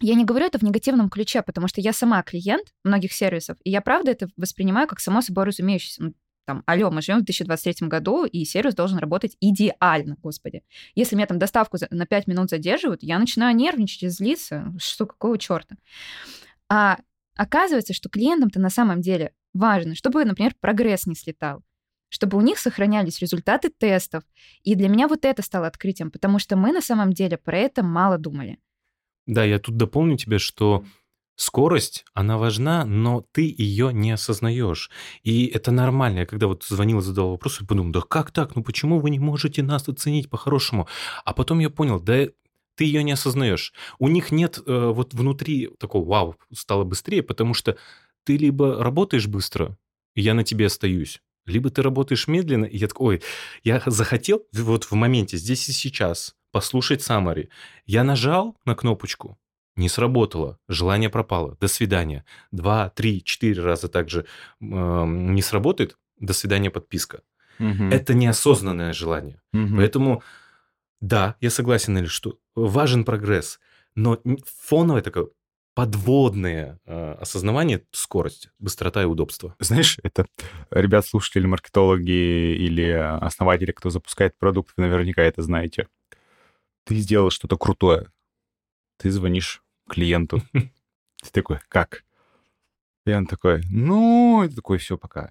я не говорю это в негативном ключе, потому что я сама клиент многих сервисов, и я правда это воспринимаю как само собой разумеющееся. Ну, там, алло, мы живем в 2023 году, и сервис должен работать идеально, господи. Если меня там доставку за- на 5 минут задерживают, я начинаю нервничать и злиться. Что, какого черта? А оказывается, что клиентам-то на самом деле важно, чтобы, например, прогресс не слетал, чтобы у них сохранялись результаты тестов. И для меня вот это стало открытием, потому что мы на самом деле про это мало думали. Да, я тут дополню тебе, что скорость, она важна, но ты ее не осознаешь. И это нормально. Я когда вот звонил и задал вопрос, я подумал, да как так? Ну почему вы не можете нас оценить по-хорошему? А потом я понял, да ты ее не осознаешь. У них нет э, вот внутри такого, вау, стало быстрее, потому что ты либо работаешь быстро, и я на тебе остаюсь, либо ты работаешь медленно, и я такой, ой, я захотел вот в моменте, здесь и сейчас, послушать summary. Я нажал на кнопочку, не сработало, желание пропало, до свидания. Два, три, четыре раза также эм, не сработает, до свидания, подписка. Мгм. Это неосознанное желание. Мгм. Поэтому, да, я согласен, Эль, что важен прогресс, но фоновое такое подводные э, осознавания, скорость, быстрота и удобство. Знаешь, это ребят, слушатели, маркетологи или основатели, кто запускает продукт, вы наверняка это знаете. Ты сделал что-то крутое. Ты звонишь клиенту. [laughs] Ты такой, как? И он такой, ну, это такой, все, пока.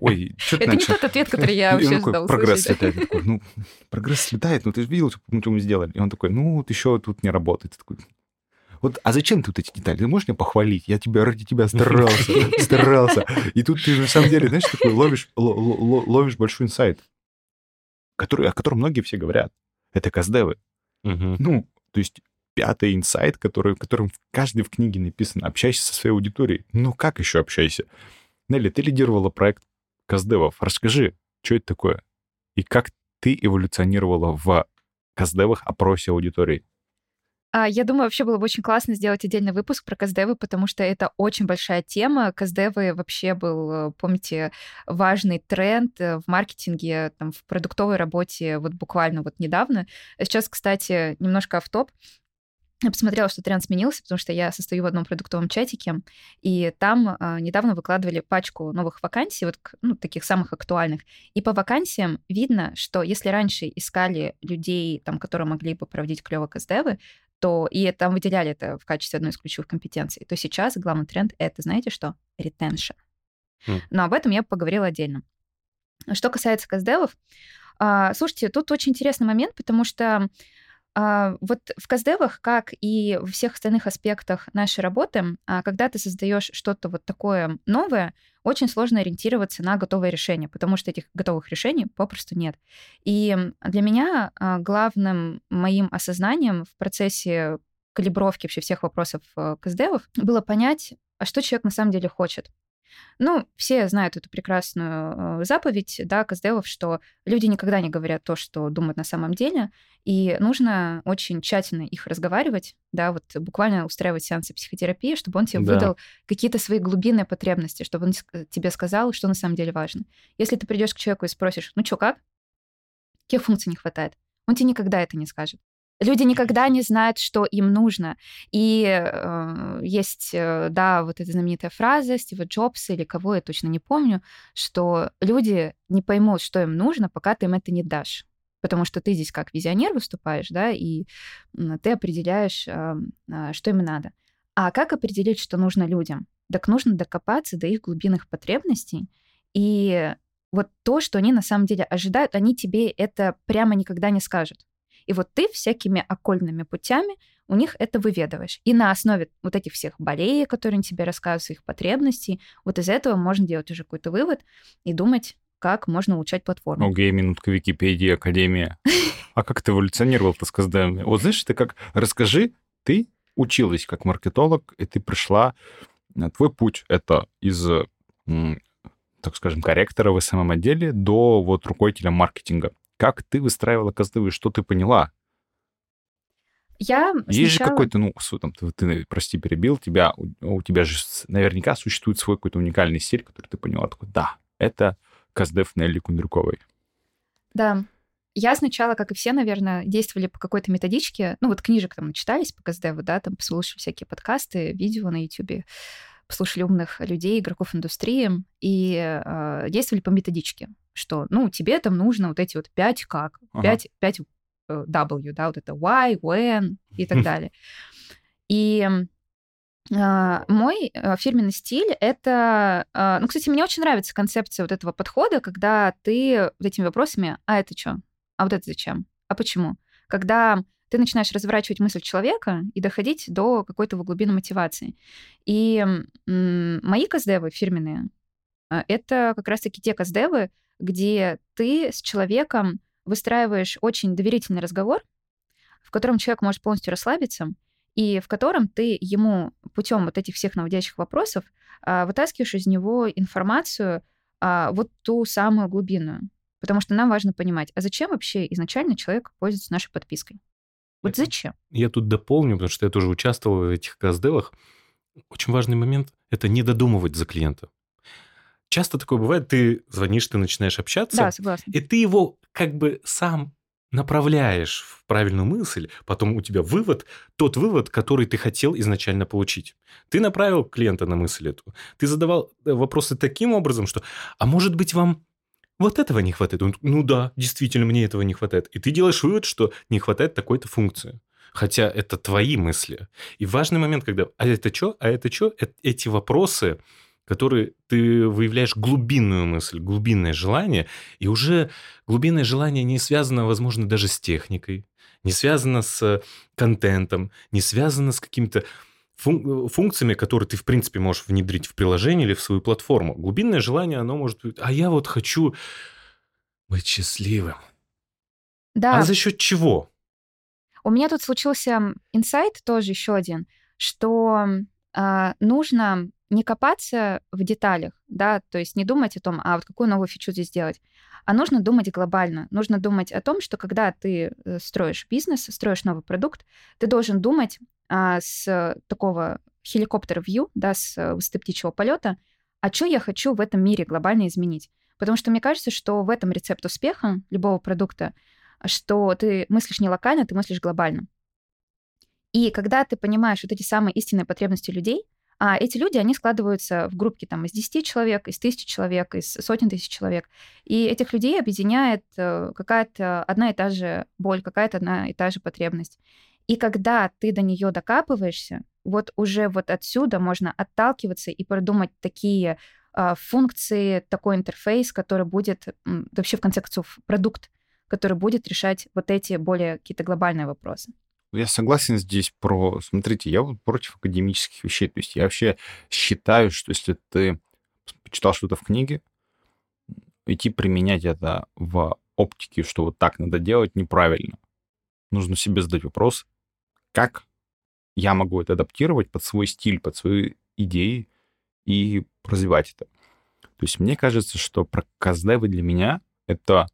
Ой, что Это не тот ответ, который я вообще ждал. Прогресс летает. Ну, прогресс летает, ну ты же видел, что мы сделали. И он такой, ну, вот еще тут не работает. Такой, вот, а зачем ты вот эти детали? Ты можешь меня похвалить? Я тебя ради тебя старался, [laughs] старался. И тут ты на самом деле, знаешь, такой ловишь, ловишь большой инсайт, который, о котором многие все говорят. Это каздевы. Ну, то есть пятый инсайт, который, которым каждый в книге написано. Общайся со своей аудиторией. Ну, как еще общайся? Нелли, ты лидировала проект Каздевов. Расскажи, что это такое? И как ты эволюционировала в Каздевах опросе аудитории? А, я думаю, вообще было бы очень классно сделать отдельный выпуск про каздевы, потому что это очень большая тема. Каздевы вообще был, э, помните, важный тренд э, в маркетинге, там, в продуктовой работе вот буквально вот недавно. Сейчас, кстати, немножко автоп. Я посмотрела, что тренд сменился, потому что я состою в одном продуктовом чатике, и там э, недавно выкладывали пачку новых вакансий, вот ну, таких самых актуальных. И по вакансиям видно, что если раньше искали людей, там, которые могли бы проводить клево КСДВы, то и там выделяли это в качестве одной из ключевых компетенций, то сейчас главный тренд — это, знаете что? Retention. Mm. Но об этом я поговорила отдельно. Что касается КСДВов, э, слушайте, тут очень интересный момент, потому что а, вот в каздевах, как и во всех остальных аспектах нашей работы, а, когда ты создаешь что-то вот такое новое, очень сложно ориентироваться на готовое решение, потому что этих готовых решений попросту нет. И для меня а, главным моим осознанием в процессе калибровки вообще всех вопросов э, каздевов было понять, а что человек на самом деле хочет. Ну, все знают эту прекрасную э, заповедь, да, Каздевов, что люди никогда не говорят то, что думают на самом деле, и нужно очень тщательно их разговаривать, да, вот буквально устраивать сеансы психотерапии, чтобы он тебе да. выдал какие-то свои глубинные потребности, чтобы он тебе сказал, что на самом деле важно. Если ты придешь к человеку и спросишь, ну что, как? Каких функций не хватает? Он тебе никогда это не скажет. Люди никогда не знают, что им нужно. И э, есть, э, да, вот эта знаменитая фраза Стива Джобса или кого, я точно не помню, что люди не поймут, что им нужно, пока ты им это не дашь. Потому что ты здесь как визионер выступаешь, да, и ты определяешь, э, э, что им надо. А как определить, что нужно людям? Так нужно докопаться до их глубинных потребностей. И вот то, что они на самом деле ожидают, они тебе это прямо никогда не скажут. И вот ты всякими окольными путями у них это выведываешь. И на основе вот этих всех болей, которые они тебе рассказывают, своих потребностей, вот из этого можно делать уже какой-то вывод и думать, как можно улучшать платформу. Окей, минутка Википедия, Академия. [laughs] А как ты эволюционировал-то с КСДМ? Вот знаешь, ты как... Расскажи, ты училась как маркетолог, и ты пришла... Э, твой путь — это из так скажем, корректора в самом отделе до вот руководителя маркетинга. Как ты выстраивала костылы, что ты поняла? Я Есть сначала... же какой-то, ну, там, ты, ты, прости, перебил тебя, у, у тебя же наверняка существует свой какой-то уникальный стиль, который ты поняла, такой, да, это Каздев Нелли Кундрюковой. Да, я сначала, как и все, наверное, действовали по какой-то методичке. Ну, вот книжек там начитались по Каздеву, да, там послушали всякие подкасты, видео на YouTube, послушали умных людей, игроков индустрии и э, действовали по методичке что, ну, тебе там нужно вот эти вот пять как, пять, пять э, W, да, вот это why, when и так [laughs] далее. И Uh, мой uh, фирменный стиль это, uh, ну, кстати, мне очень нравится концепция вот этого подхода, когда ты вот этими вопросами, а это что, а вот это зачем, а почему, когда ты начинаешь разворачивать мысль человека и доходить до какой-то глубины мотивации. И мои каздевы фирменные это как раз-таки те каздевы, где ты с человеком выстраиваешь очень доверительный разговор, в котором человек может полностью расслабиться, и в котором ты ему путем вот этих всех наводящих вопросов а, вытаскиваешь из него информацию, а, вот ту самую глубинную. Потому что нам важно понимать, а зачем вообще изначально человек пользуется нашей подпиской? Вот зачем? Я тут дополню, потому что я тоже участвовал в этих казделах. Очень важный момент — это не додумывать за клиента часто такое бывает, ты звонишь, ты начинаешь общаться. Да, согласна. И ты его как бы сам направляешь в правильную мысль, потом у тебя вывод, тот вывод, который ты хотел изначально получить. Ты направил клиента на мысль эту. Ты задавал э, вопросы таким образом, что, а может быть вам вот этого не хватает? Он, ну да, действительно, мне этого не хватает. И ты делаешь вывод, что не хватает такой-то функции. Хотя это твои мысли. И важный момент, когда, а это что, а это что, эти вопросы, которые ты выявляешь глубинную мысль, глубинное желание, и уже глубинное желание не связано, возможно, даже с техникой, не связано с контентом, не связано с какими-то фун- функциями, которые ты, в принципе, можешь внедрить в приложение или в свою платформу. Глубинное желание, оно может быть, а я вот хочу быть счастливым. Да. А за счет чего? У меня тут случился инсайт тоже еще один, что э, нужно не копаться в деталях, да, то есть не думать о том, а вот какую новую фичу здесь сделать, а нужно думать глобально. Нужно думать о том, что когда ты э, строишь бизнес, строишь новый продукт, ты должен думать а, с такого хеликоптера view, да, с э, высоты птичьего полета, а что я хочу в этом мире глобально изменить. Потому что мне кажется, что в этом рецепт успеха любого продукта, что ты мыслишь не локально, ты мыслишь глобально. И когда ты понимаешь вот эти самые истинные потребности людей, а эти люди, они складываются в группки там из 10 человек, из тысячи человек, из сотен тысяч человек. И этих людей объединяет э, какая-то одна и та же боль, какая-то одна и та же потребность. И когда ты до нее докапываешься, вот уже вот отсюда можно отталкиваться и продумать такие э, функции, такой интерфейс, который будет вообще в конце концов продукт, который будет решать вот эти более какие-то глобальные вопросы. Я согласен здесь про... Смотрите, я вот против академических вещей. То есть я вообще считаю, что если ты почитал что-то в книге, идти применять это в оптике, что вот так надо делать, неправильно. Нужно себе задать вопрос, как я могу это адаптировать под свой стиль, под свои идеи и развивать это. То есть мне кажется, что про каздевы для меня это,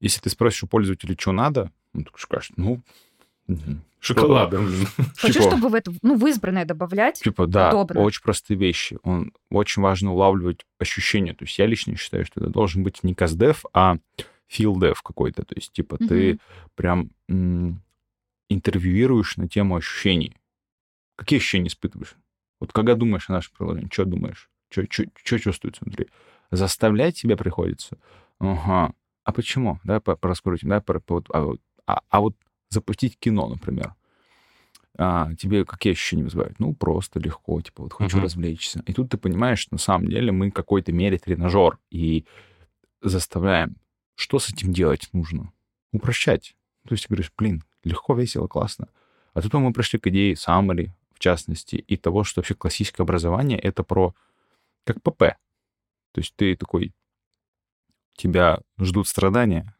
если ты спросишь у пользователя, что надо, он скажет, ну, Шоколадом. Хочу, типа, чтобы в это, ну, в избранное добавлять. Типа, да, удобно. очень простые вещи. Он, очень важно улавливать ощущения. То есть я лично считаю, что это должен быть не каздев, а филдев какой-то. То есть, типа, угу. ты прям м- интервьюируешь на тему ощущений. Какие ощущения испытываешь? Вот когда думаешь о нашем приложении, что думаешь? Что чувствуется внутри? Заставлять себя приходится? Ага. А почему? Да, пораскрутим, да, по, по, а, а, а вот запустить кино, например, а, тебе какие ощущения вызывают? Ну, просто легко, типа, вот хочу uh-huh. развлечься. И тут ты понимаешь, что на самом деле мы какой-то мере тренажер и заставляем. Что с этим делать нужно? Упрощать. То есть говоришь, блин, легко, весело, классно. А тут мы пришли к идее summary, в частности, и того, что вообще классическое образование — это про как ПП. То есть ты такой, тебя ждут страдания.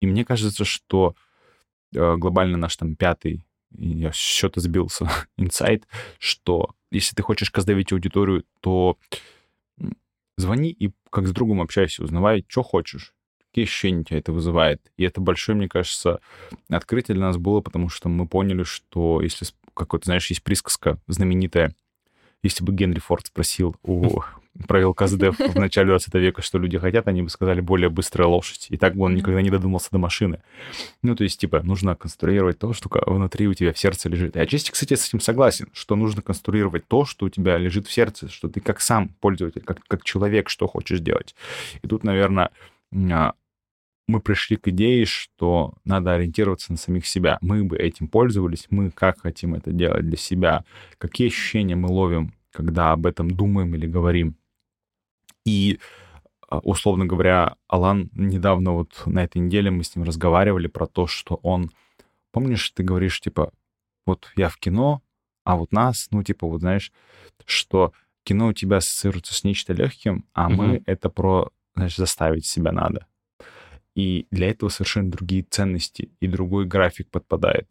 И мне кажется, что глобально наш там пятый, я счета сбился, [laughs] инсайт, что если ты хочешь каздевить аудиторию, то звони и как с другом общайся, узнавай, что хочешь, какие ощущения тебя это вызывает. И это большое, мне кажется, открытие для нас было, потому что мы поняли, что если, как вот, знаешь, есть присказка знаменитая, если бы Генри Форд спросил у правил КАЗДЕФ в [laughs] начале 20 века, что люди хотят, они бы сказали более быстрая лошадь. И так бы он никогда не додумался до машины. Ну, то есть, типа, нужно конструировать то, что внутри у тебя в сердце лежит. И отчасти, кстати, с этим согласен, что нужно конструировать то, что у тебя лежит в сердце, что ты как сам пользователь, как, как человек, что хочешь делать. И тут, наверное, а, мы пришли к идее, что надо ориентироваться на самих себя. Мы бы этим пользовались, мы как хотим это делать для себя, какие ощущения мы ловим, когда об этом думаем или говорим. И, а, условно говоря, Алан недавно вот на этой неделе мы с ним разговаривали про то, что он... Помнишь, ты говоришь, типа, вот я в кино, а вот нас, ну, типа, вот знаешь, что кино у тебя ассоциируется с нечто легким, а угу. мы это про, знаешь, заставить себя надо. И для этого совершенно другие ценности и другой график подпадает.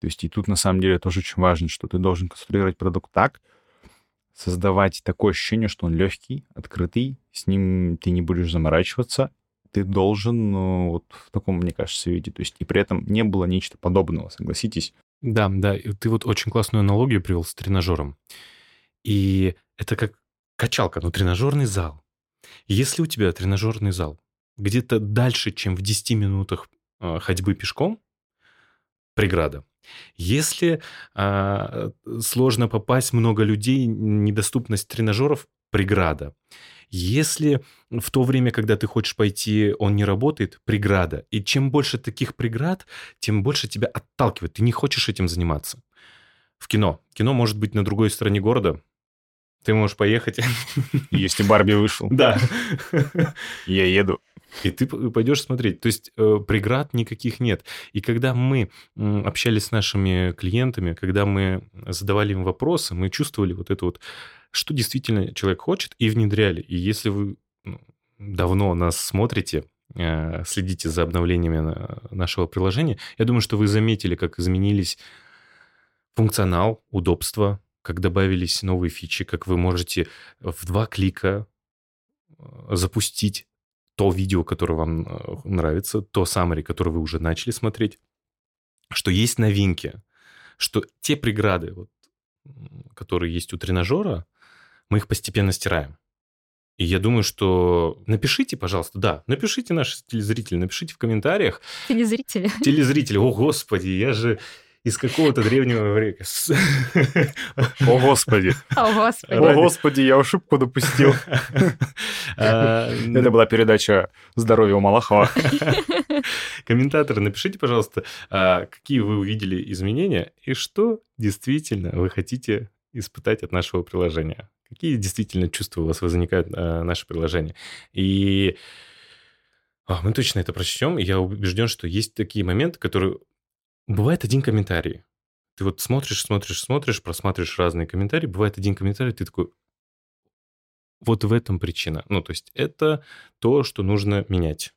То есть и тут на самом деле тоже очень важно, что ты должен конструировать продукт так, создавать такое ощущение, что он легкий, открытый, с ним ты не будешь заморачиваться, ты должен ну, вот в таком, мне кажется, виде. То есть и при этом не было нечто подобного, согласитесь? Да, да. Ты вот очень классную аналогию привел с тренажером. И это как качалка, но тренажерный зал. Если у тебя тренажерный зал где-то дальше, чем в 10 минутах э, ходьбы пешком, преграда. Если э, сложно попасть, много людей, недоступность тренажеров, преграда. Если в то время, когда ты хочешь пойти, он не работает, преграда. И чем больше таких преград, тем больше тебя отталкивает. Ты не хочешь этим заниматься. В кино. Кино может быть на другой стороне города. Ты можешь поехать. Если Барби вышел. Да. Я еду. И ты пойдешь смотреть. То есть э, преград никаких нет. И когда мы общались с нашими клиентами, когда мы задавали им вопросы, мы чувствовали вот это вот что действительно человек хочет, и внедряли. И если вы ну, давно нас смотрите, э, следите за обновлениями нашего приложения, я думаю, что вы заметили, как изменились функционал, удобство, как добавились новые фичи, как вы можете в два клика э, запустить то видео, которое вам э, нравится, то summary, которое вы уже начали смотреть, что есть новинки, что те преграды, вот, которые есть у тренажера, мы их постепенно стираем. И я думаю, что напишите, пожалуйста, да, напишите наши телезрители, напишите в комментариях. Телезрители. Телезрители, о господи, я же из какого-то древнего времени. [laughs] О, Господи. О, Господи. О, Господи, я ошибку допустил. [laughs] А, Это была передача «Здоровье у Малахова». [laughs] Комментаторы, напишите, пожалуйста, а, какие вы увидели изменения и что действительно вы хотите испытать от нашего приложения. Какие действительно чувства у вас возникают на наше приложение. И а, мы точно это прочтем. И я убежден, что есть такие моменты, которые... Бывает один комментарий. Ты вот смотришь, смотришь, смотришь, просматриваешь разные комментарии. Бывает один комментарий, ты такой... Вот в этом причина. Ну, то есть это то, что нужно менять.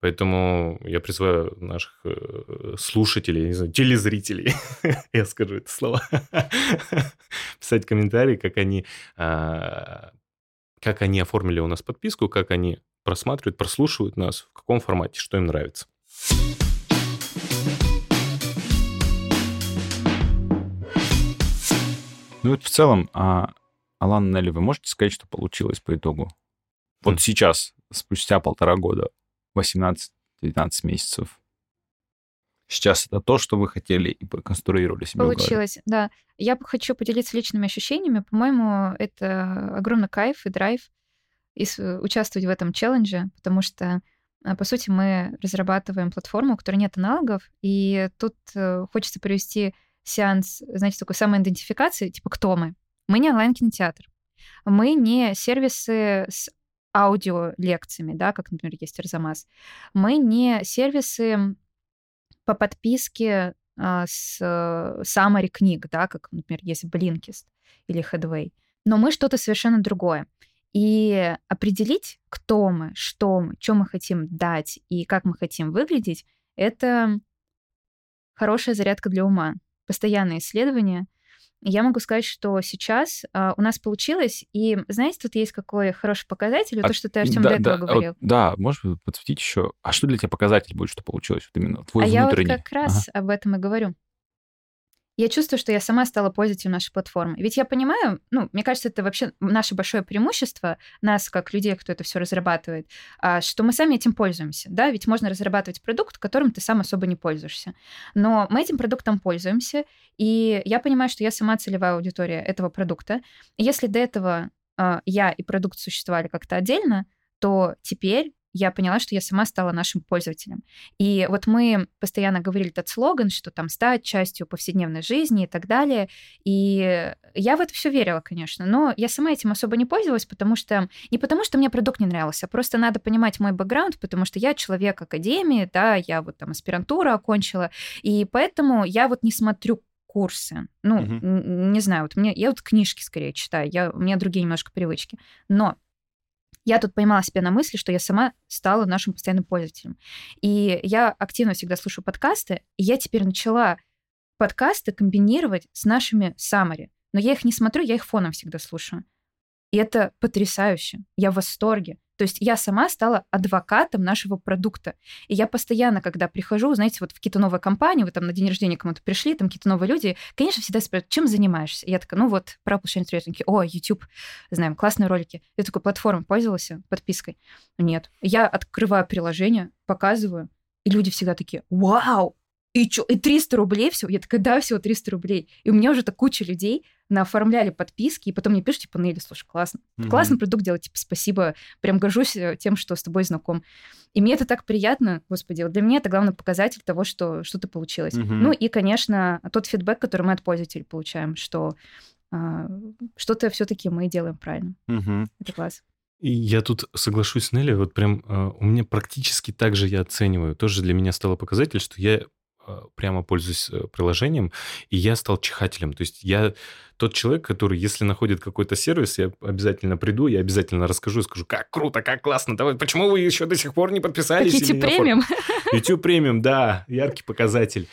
Поэтому я призываю наших э, слушателей, не знаю, телезрителей, [laughs] я скажу это слово, [laughs] писать комментарии, как они, а, как они оформили у нас подписку, как они просматривают, прослушивают нас, в каком формате, что им нравится. Ну вот в целом, а, Алан Нелли, вы можете сказать, что получилось по итогу? Вот сейчас, спустя полтора года, 18-19 месяцев. Сейчас это то, что вы хотели и конструировали себе Получилось, да. Я хочу поделиться личными ощущениями. По-моему, это огромный кайф и драйв и участвовать в этом челлендже, потому что, а, по сути, мы разрабатываем платформу, у которой нет аналогов, и тут э, хочется провести сеанс, знаете, такой самоидентификации, типа кто мы. Мы не онлайн-кинотеатр. Мы не сервисы с аудиолекциями, да, как, например, есть Арзамас. Мы не сервисы по подписке а, с summary книг, да, как, например, есть Blinkist или Headway. Но мы что-то совершенно другое. И определить, кто мы, что мы, что мы хотим дать и как мы хотим выглядеть, это хорошая зарядка для ума. Постоянное исследование — я могу сказать, что сейчас а, у нас получилось, и знаете, тут есть какой хороший показатель, а, то, что ты, Артем, да, до этого да, говорил. Вот, да, можешь подсветить еще, а что для тебя показатель будет, что получилось? Вот именно твой а внутренний. я вот как раз ага. об этом и говорю я чувствую, что я сама стала пользователем нашей платформы. Ведь я понимаю, ну, мне кажется, это вообще наше большое преимущество, нас, как людей, кто это все разрабатывает, а, что мы сами этим пользуемся, да, ведь можно разрабатывать продукт, которым ты сам особо не пользуешься. Но мы этим продуктом пользуемся, и я понимаю, что я сама целевая аудитория этого продукта. Если до этого а, я и продукт существовали как-то отдельно, то теперь я поняла, что я сама стала нашим пользователем. И вот мы постоянно говорили этот слоган, что там стать частью повседневной жизни и так далее. И я в это все верила, конечно, но я сама этим особо не пользовалась, потому что не потому, что мне продукт не нравился, а просто надо понимать мой бэкграунд, потому что я человек академии, да, я вот там аспирантуру окончила, и поэтому я вот не смотрю курсы. Ну, угу. не знаю, вот мне я вот книжки скорее читаю, я, у меня другие немножко привычки. Но я тут поймала себя на мысли, что я сама стала нашим постоянным пользователем. И я активно всегда слушаю подкасты, и я теперь начала подкасты комбинировать с нашими summary. Но я их не смотрю, я их фоном всегда слушаю. И это потрясающе. Я в восторге. То есть я сама стала адвокатом нашего продукта. И я постоянно, когда прихожу, знаете, вот в какие-то новые компании, вы там на день рождения кому-то пришли, там какие-то новые люди, конечно, всегда спрашивают, чем занимаешься? И я такая, ну вот, про повышение рейтинги. О, YouTube, знаем, классные ролики. Я такой платформой пользовался, подпиской? Нет. Я открываю приложение, показываю, И люди всегда такие, вау, и что, и 300 рублей всего? Я такая, да, всего 300 рублей. И у меня уже так куча людей наоформляли подписки, и потом мне пишут, типа, Нелли, слушай, классно. Mm-hmm. Классный продукт делать, типа, спасибо. Прям горжусь э, тем, что с тобой знаком. И мне это так приятно, господи. Вот для меня это главный показатель того, что что-то получилось. Mm-hmm. Ну и, конечно, тот фидбэк, который мы от пользователей получаем, что а, что-то все-таки мы делаем правильно. Mm-hmm. Это класс. И я тут соглашусь с Нелли, вот прям uh, у меня практически так же я оцениваю. Тоже для меня стало показатель, что я прямо пользуюсь э, приложением, и я стал чихателем. То есть я тот человек, который, если находит какой-то сервис, я обязательно приду, я обязательно расскажу, скажу, как круто, как классно, давай, почему вы еще до сих пор не подписались? YouTube премиум. YouTube премиум, да, яркий показатель.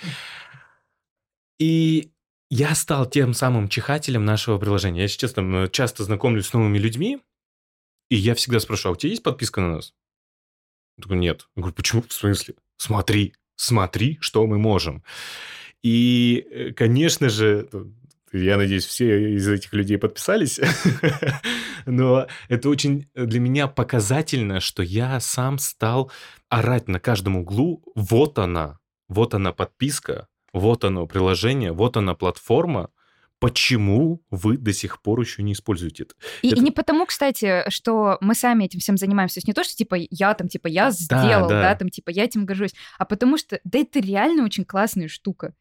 И я стал тем самым чихателем нашего приложения. Я сейчас там э, часто знакомлюсь с новыми людьми, и я всегда спрашиваю, а у тебя есть подписка на нас? Я такой, нет. Я говорю, почему? В смысле? Смотри, смотри, что мы можем. И, э, конечно же, я надеюсь, все из этих людей подписались, [laughs] но это очень для меня показательно, что я сам стал орать на каждом углу, вот она, вот она подписка, вот оно приложение, вот она платформа, почему вы до сих пор еще не используете это. И, это... и не потому, кстати, что мы сами этим всем занимаемся. То есть не то, что типа я там, типа я сделал, да, да. да, там, типа я этим горжусь, а потому что, да это реально очень классная штука,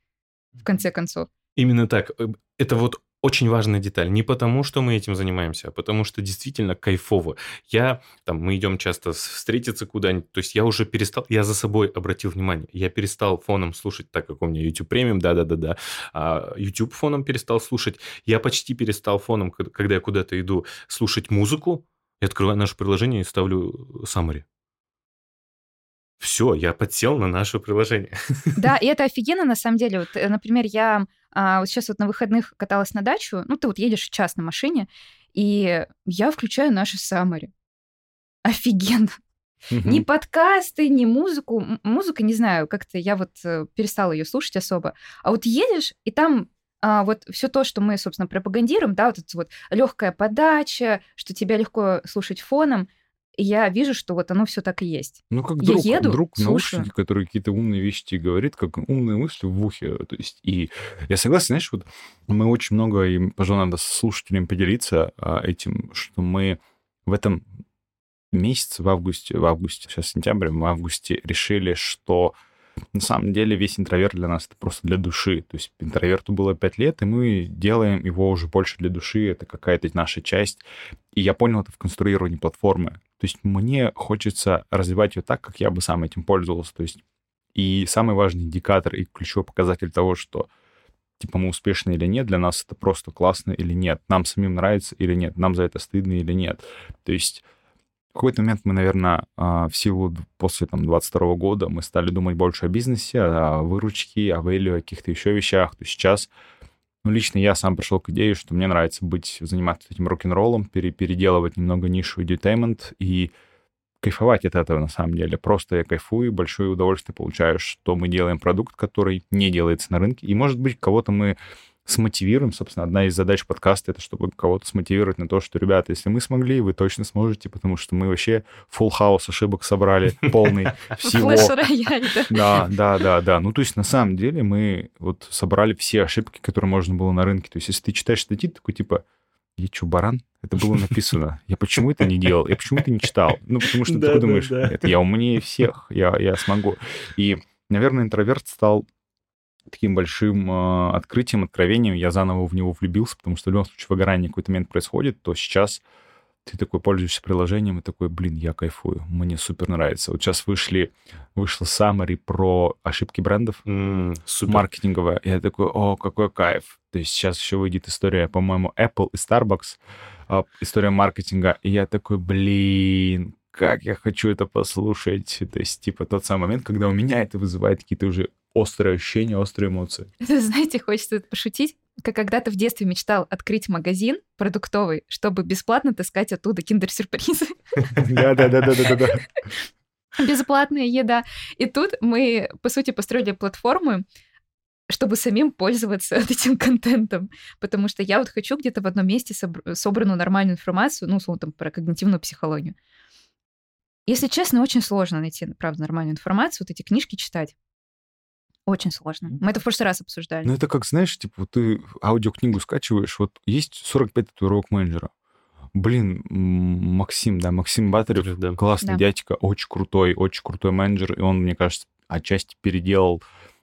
в конце концов. Именно так. Э, это вот очень важная деталь. Не потому, что мы этим занимаемся, а потому что действительно кайфово. Я, там, мы идем часто встретиться куда-нибудь, то есть я уже перестал, я за собой обратил внимание, я перестал фоном слушать, так как у меня YouTube премиум, да-да-да-да, а YouTube фоном перестал слушать, я почти перестал фоном, когда я куда-то иду, слушать музыку, я открываю наше приложение и ставлю summary все, я подсел на наше приложение. [laughs] Да, и это офигенно на самом деле. Вот, э, например, я а, вот сейчас вот на выходных каталась на дачу, ну, ты вот едешь час на машине, и я включаю наши саммари. Офигенно. Угу. Ни подкасты, ни музыку. Музыка, не знаю, как-то я вот э, перестала ее слушать особо. А вот едешь, и там а, вот все то, что мы, собственно, пропагандируем, да, вот эта вот легкая подача, что тебя легко слушать фоном, и я вижу, что вот оно все так и есть. Ну, как друг, я еду, друг слушаю. наушники, который какие-то умные вещи тебе говорит, как умные мысли в ухе. То есть, и я согласен, знаешь, вот мы очень много, и, пожалуй, надо с слушателями поделиться а, этим, что мы в этом месяце, в августе, в августе, сейчас сентябрь, в августе решили, что на самом деле весь интроверт для нас это просто для души. То есть интроверту было пять лет, и мы делаем его уже больше для души, это какая-то наша часть. И я понял это в конструировании платформы. То есть мне хочется развивать ее так, как я бы сам этим пользовался. То есть и самый важный индикатор и ключевой показатель того, что типа мы успешны или нет, для нас это просто классно или нет, нам самим нравится или нет, нам за это стыдно или нет. То есть какой-то момент мы, наверное, а, в силу после там, 22 года мы стали думать больше о бизнесе, о выручке, о value, о каких-то еще вещах. То сейчас, ну, лично я сам пришел к идее, что мне нравится быть, заниматься этим рок-н-роллом, пере, переделывать немного нишу edutainment и кайфовать от этого на самом деле. Просто я кайфую, большое удовольствие получаю, что мы делаем продукт, который не делается на рынке. И, может быть, кого-то мы смотивируем. Собственно, одна из задач подкаста — это чтобы кого-то смотивировать на то, что, ребята, если мы смогли, вы точно сможете, потому что мы вообще full хаус ошибок собрали [laughs] полный всего. Да, да, да, да. Ну, то есть, на самом деле, мы вот собрали все ошибки, которые можно было на рынке. То есть, если ты читаешь статьи, такой, типа, я что, баран? Это было написано. Я почему это не делал? Я почему это не читал? Ну, потому что ты думаешь, это я умнее всех, я, я смогу. И, наверное, интроверт стал таким большим э, открытием, откровением. Я заново в него влюбился, потому что в любом случае выгорание какой-то момент происходит, то сейчас ты такой пользуешься приложением и такой, блин, я кайфую, мне супер нравится. Вот сейчас вышли, вышло summary про ошибки брендов mm, супер. маркетинговое. И я такой, о, какой кайф. То есть сейчас еще выйдет история, по-моему, Apple и Starbucks, э, история маркетинга. И я такой, блин, как я хочу это послушать. То есть, типа, тот самый момент, когда у меня это вызывает какие-то уже острые ощущения, острые эмоции. [laughs] Знаете, хочется пошутить, как когда-то в детстве мечтал открыть магазин продуктовый, чтобы бесплатно таскать оттуда киндер-сюрпризы. [laughs] Да-да-да-да-да-да. Бесплатная еда. И тут мы, по сути, построили платформу, чтобы самим пользоваться [laughs] этим контентом. Потому что я вот хочу где-то в одном месте собранную нормальную информацию, ну, условно, там, про когнитивную психологию. Если честно, очень сложно найти, правда, нормальную информацию, вот эти книжки читать. Очень сложно. Мы это в прошлый раз обсуждали. Ну, это как, знаешь, типа, вот ты аудиокнигу скачиваешь, вот есть 45 татуировок менеджера. Блин, Максим, да, Максим Батарев, Да. классный Да. дядька, очень крутой, очень крутой менеджер, и он, мне кажется, отчасти переделал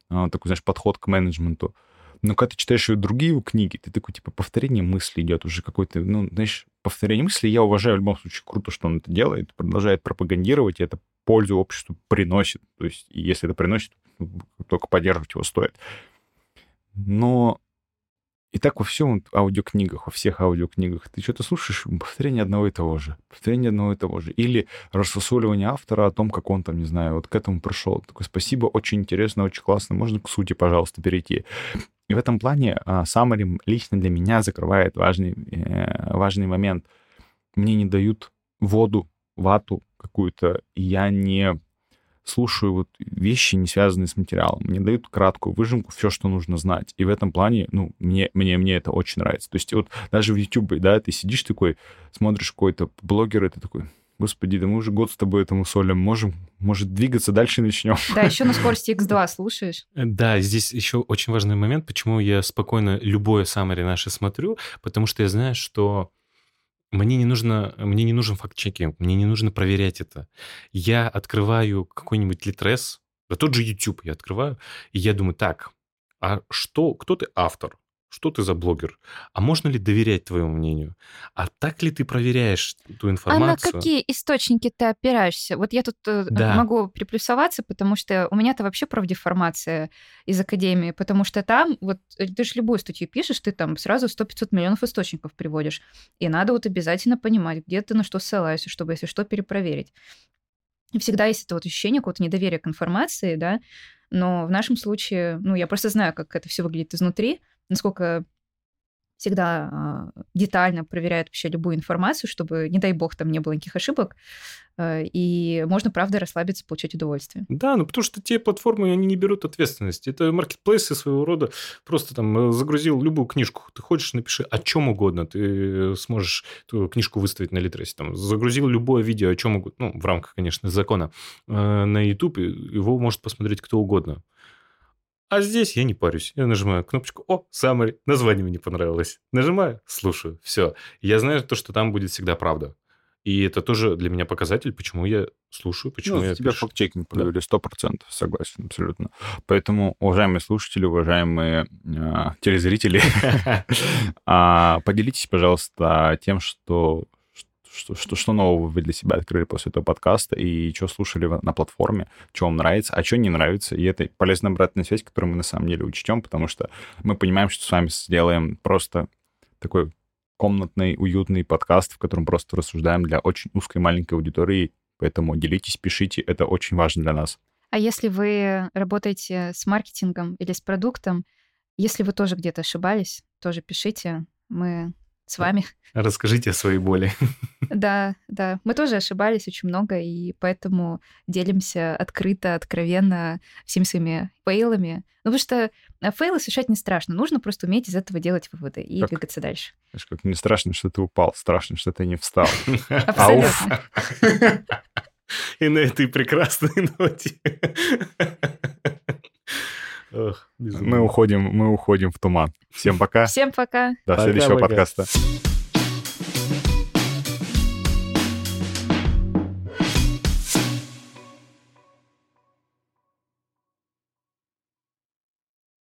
а, такой, знаешь, подход к менеджменту. Но когда ты читаешь его другие его книги, ты такой, типа, повторение мысли идет уже какой-то, ну, знаешь, повторение мысли. Я уважаю в любом случае круто, что он это делает, продолжает пропагандировать, и это пользу обществу приносит. То есть, если это приносит, ну, только поддерживать его стоит. Но и так во всем аудиокнигах, во всех аудиокнигах, ты что-то слушаешь, повторение одного и того же, повторение одного и того же. Или рассусоливание автора о том, как он там, не знаю, вот к этому пришел. Такой, спасибо, очень интересно, очень классно, можно к сути, пожалуйста, перейти. И в этом плане а, Summary лично для меня закрывает важный, э, важный момент. Мне не дают воду, вату какую-то, я не слушаю вот вещи, не связанные с материалом. Мне дают краткую выжимку, все, что нужно знать. И в этом плане, ну, мне, мне, мне это очень нравится. То есть вот даже в YouTube, да, ты сидишь такой, смотришь какой-то блогер, и ты такой, господи, да мы уже год с тобой этому солим, можем, может, двигаться дальше начнем. Да, еще на [laughs] скорости X2 слушаешь. Да, здесь еще очень важный момент, почему я спокойно любое summary наше смотрю, потому что я знаю, что мне не нужно, мне не нужен факт-чекинг, мне не нужно проверять это. Я открываю какой-нибудь литрес, да тот же YouTube я открываю, и я думаю, так, а что, кто ты автор? Что ты за блогер? А можно ли доверять твоему мнению? А так ли ты проверяешь ту А на информацию? какие источники ты опираешься? Вот я тут э, Да. могу приплюсоваться, потому что у меня-то вообще правдеформация из академии, потому что там, вот э, ты же любую статью пишешь, ты там сразу 100-500 миллионов источников приводишь. И надо вот обязательно понимать, где ты на что ссылаешься, чтобы, если что, перепроверить. И всегда есть это вот ощущение какого-то недоверия к информации, да, но в нашем случае, ну, я просто знаю, как это все выглядит изнутри, насколько всегда а, детально проверяют вообще любую информацию, чтобы, не дай бог, там не было никаких ошибок, э, и можно, правда, расслабиться, получать удовольствие. Да, ну потому что те платформы, они не берут ответственности. Это маркетплейсы своего рода. Просто там э, загрузил любую книжку. Ты хочешь, напиши о чем угодно. Ты сможешь эту книжку выставить на Литресе. Там, загрузил любое видео о чем угодно. Ну, в рамках, конечно, закона. э, На YouTube его может посмотреть кто угодно. А здесь я не парюсь. Я нажимаю кнопочку «О, summary». Название мне понравилось. Нажимаю, слушаю. Все. Я знаю то, что там будет всегда правда. И это тоже для меня показатель, почему я слушаю, почему Ну, я тебя пишу. факт-чекинг Да. провели, сто процентов, согласен, абсолютно. Поэтому, уважаемые слушатели, уважаемые э, телезрители, [laughs] а, поделитесь, пожалуйста, тем, что, что, что, что нового вы для себя открыли после этого подкаста и что слушали на платформе, что вам нравится, а что не нравится. И это полезная обратная связь, которую мы на самом деле учтем, потому что мы понимаем, что с вами сделаем просто такой комнатный, уютный подкаст, в котором просто рассуждаем для очень узкой маленькой аудитории. Поэтому делитесь, пишите, это очень важно для нас. А если вы работаете с маркетингом или с продуктом, если вы тоже где-то ошибались, тоже пишите, мы с вами. Расскажите о своей боли. [laughs] Да, да, мы тоже ошибались очень много, и поэтому делимся открыто, откровенно всеми своими фейлами. Ну, потому что э, фейлы совершать не страшно, нужно просто уметь из этого делать выводы и Так. двигаться дальше. Знаешь, как не страшно, что ты упал, страшно, что ты не встал. [laughs] Абсолютно. [laughs] И на этой прекрасной ноте. Безумно. Мы уходим, мы уходим в туман. Всем пока. Всем пока. До Пока-пока. следующего подкаста.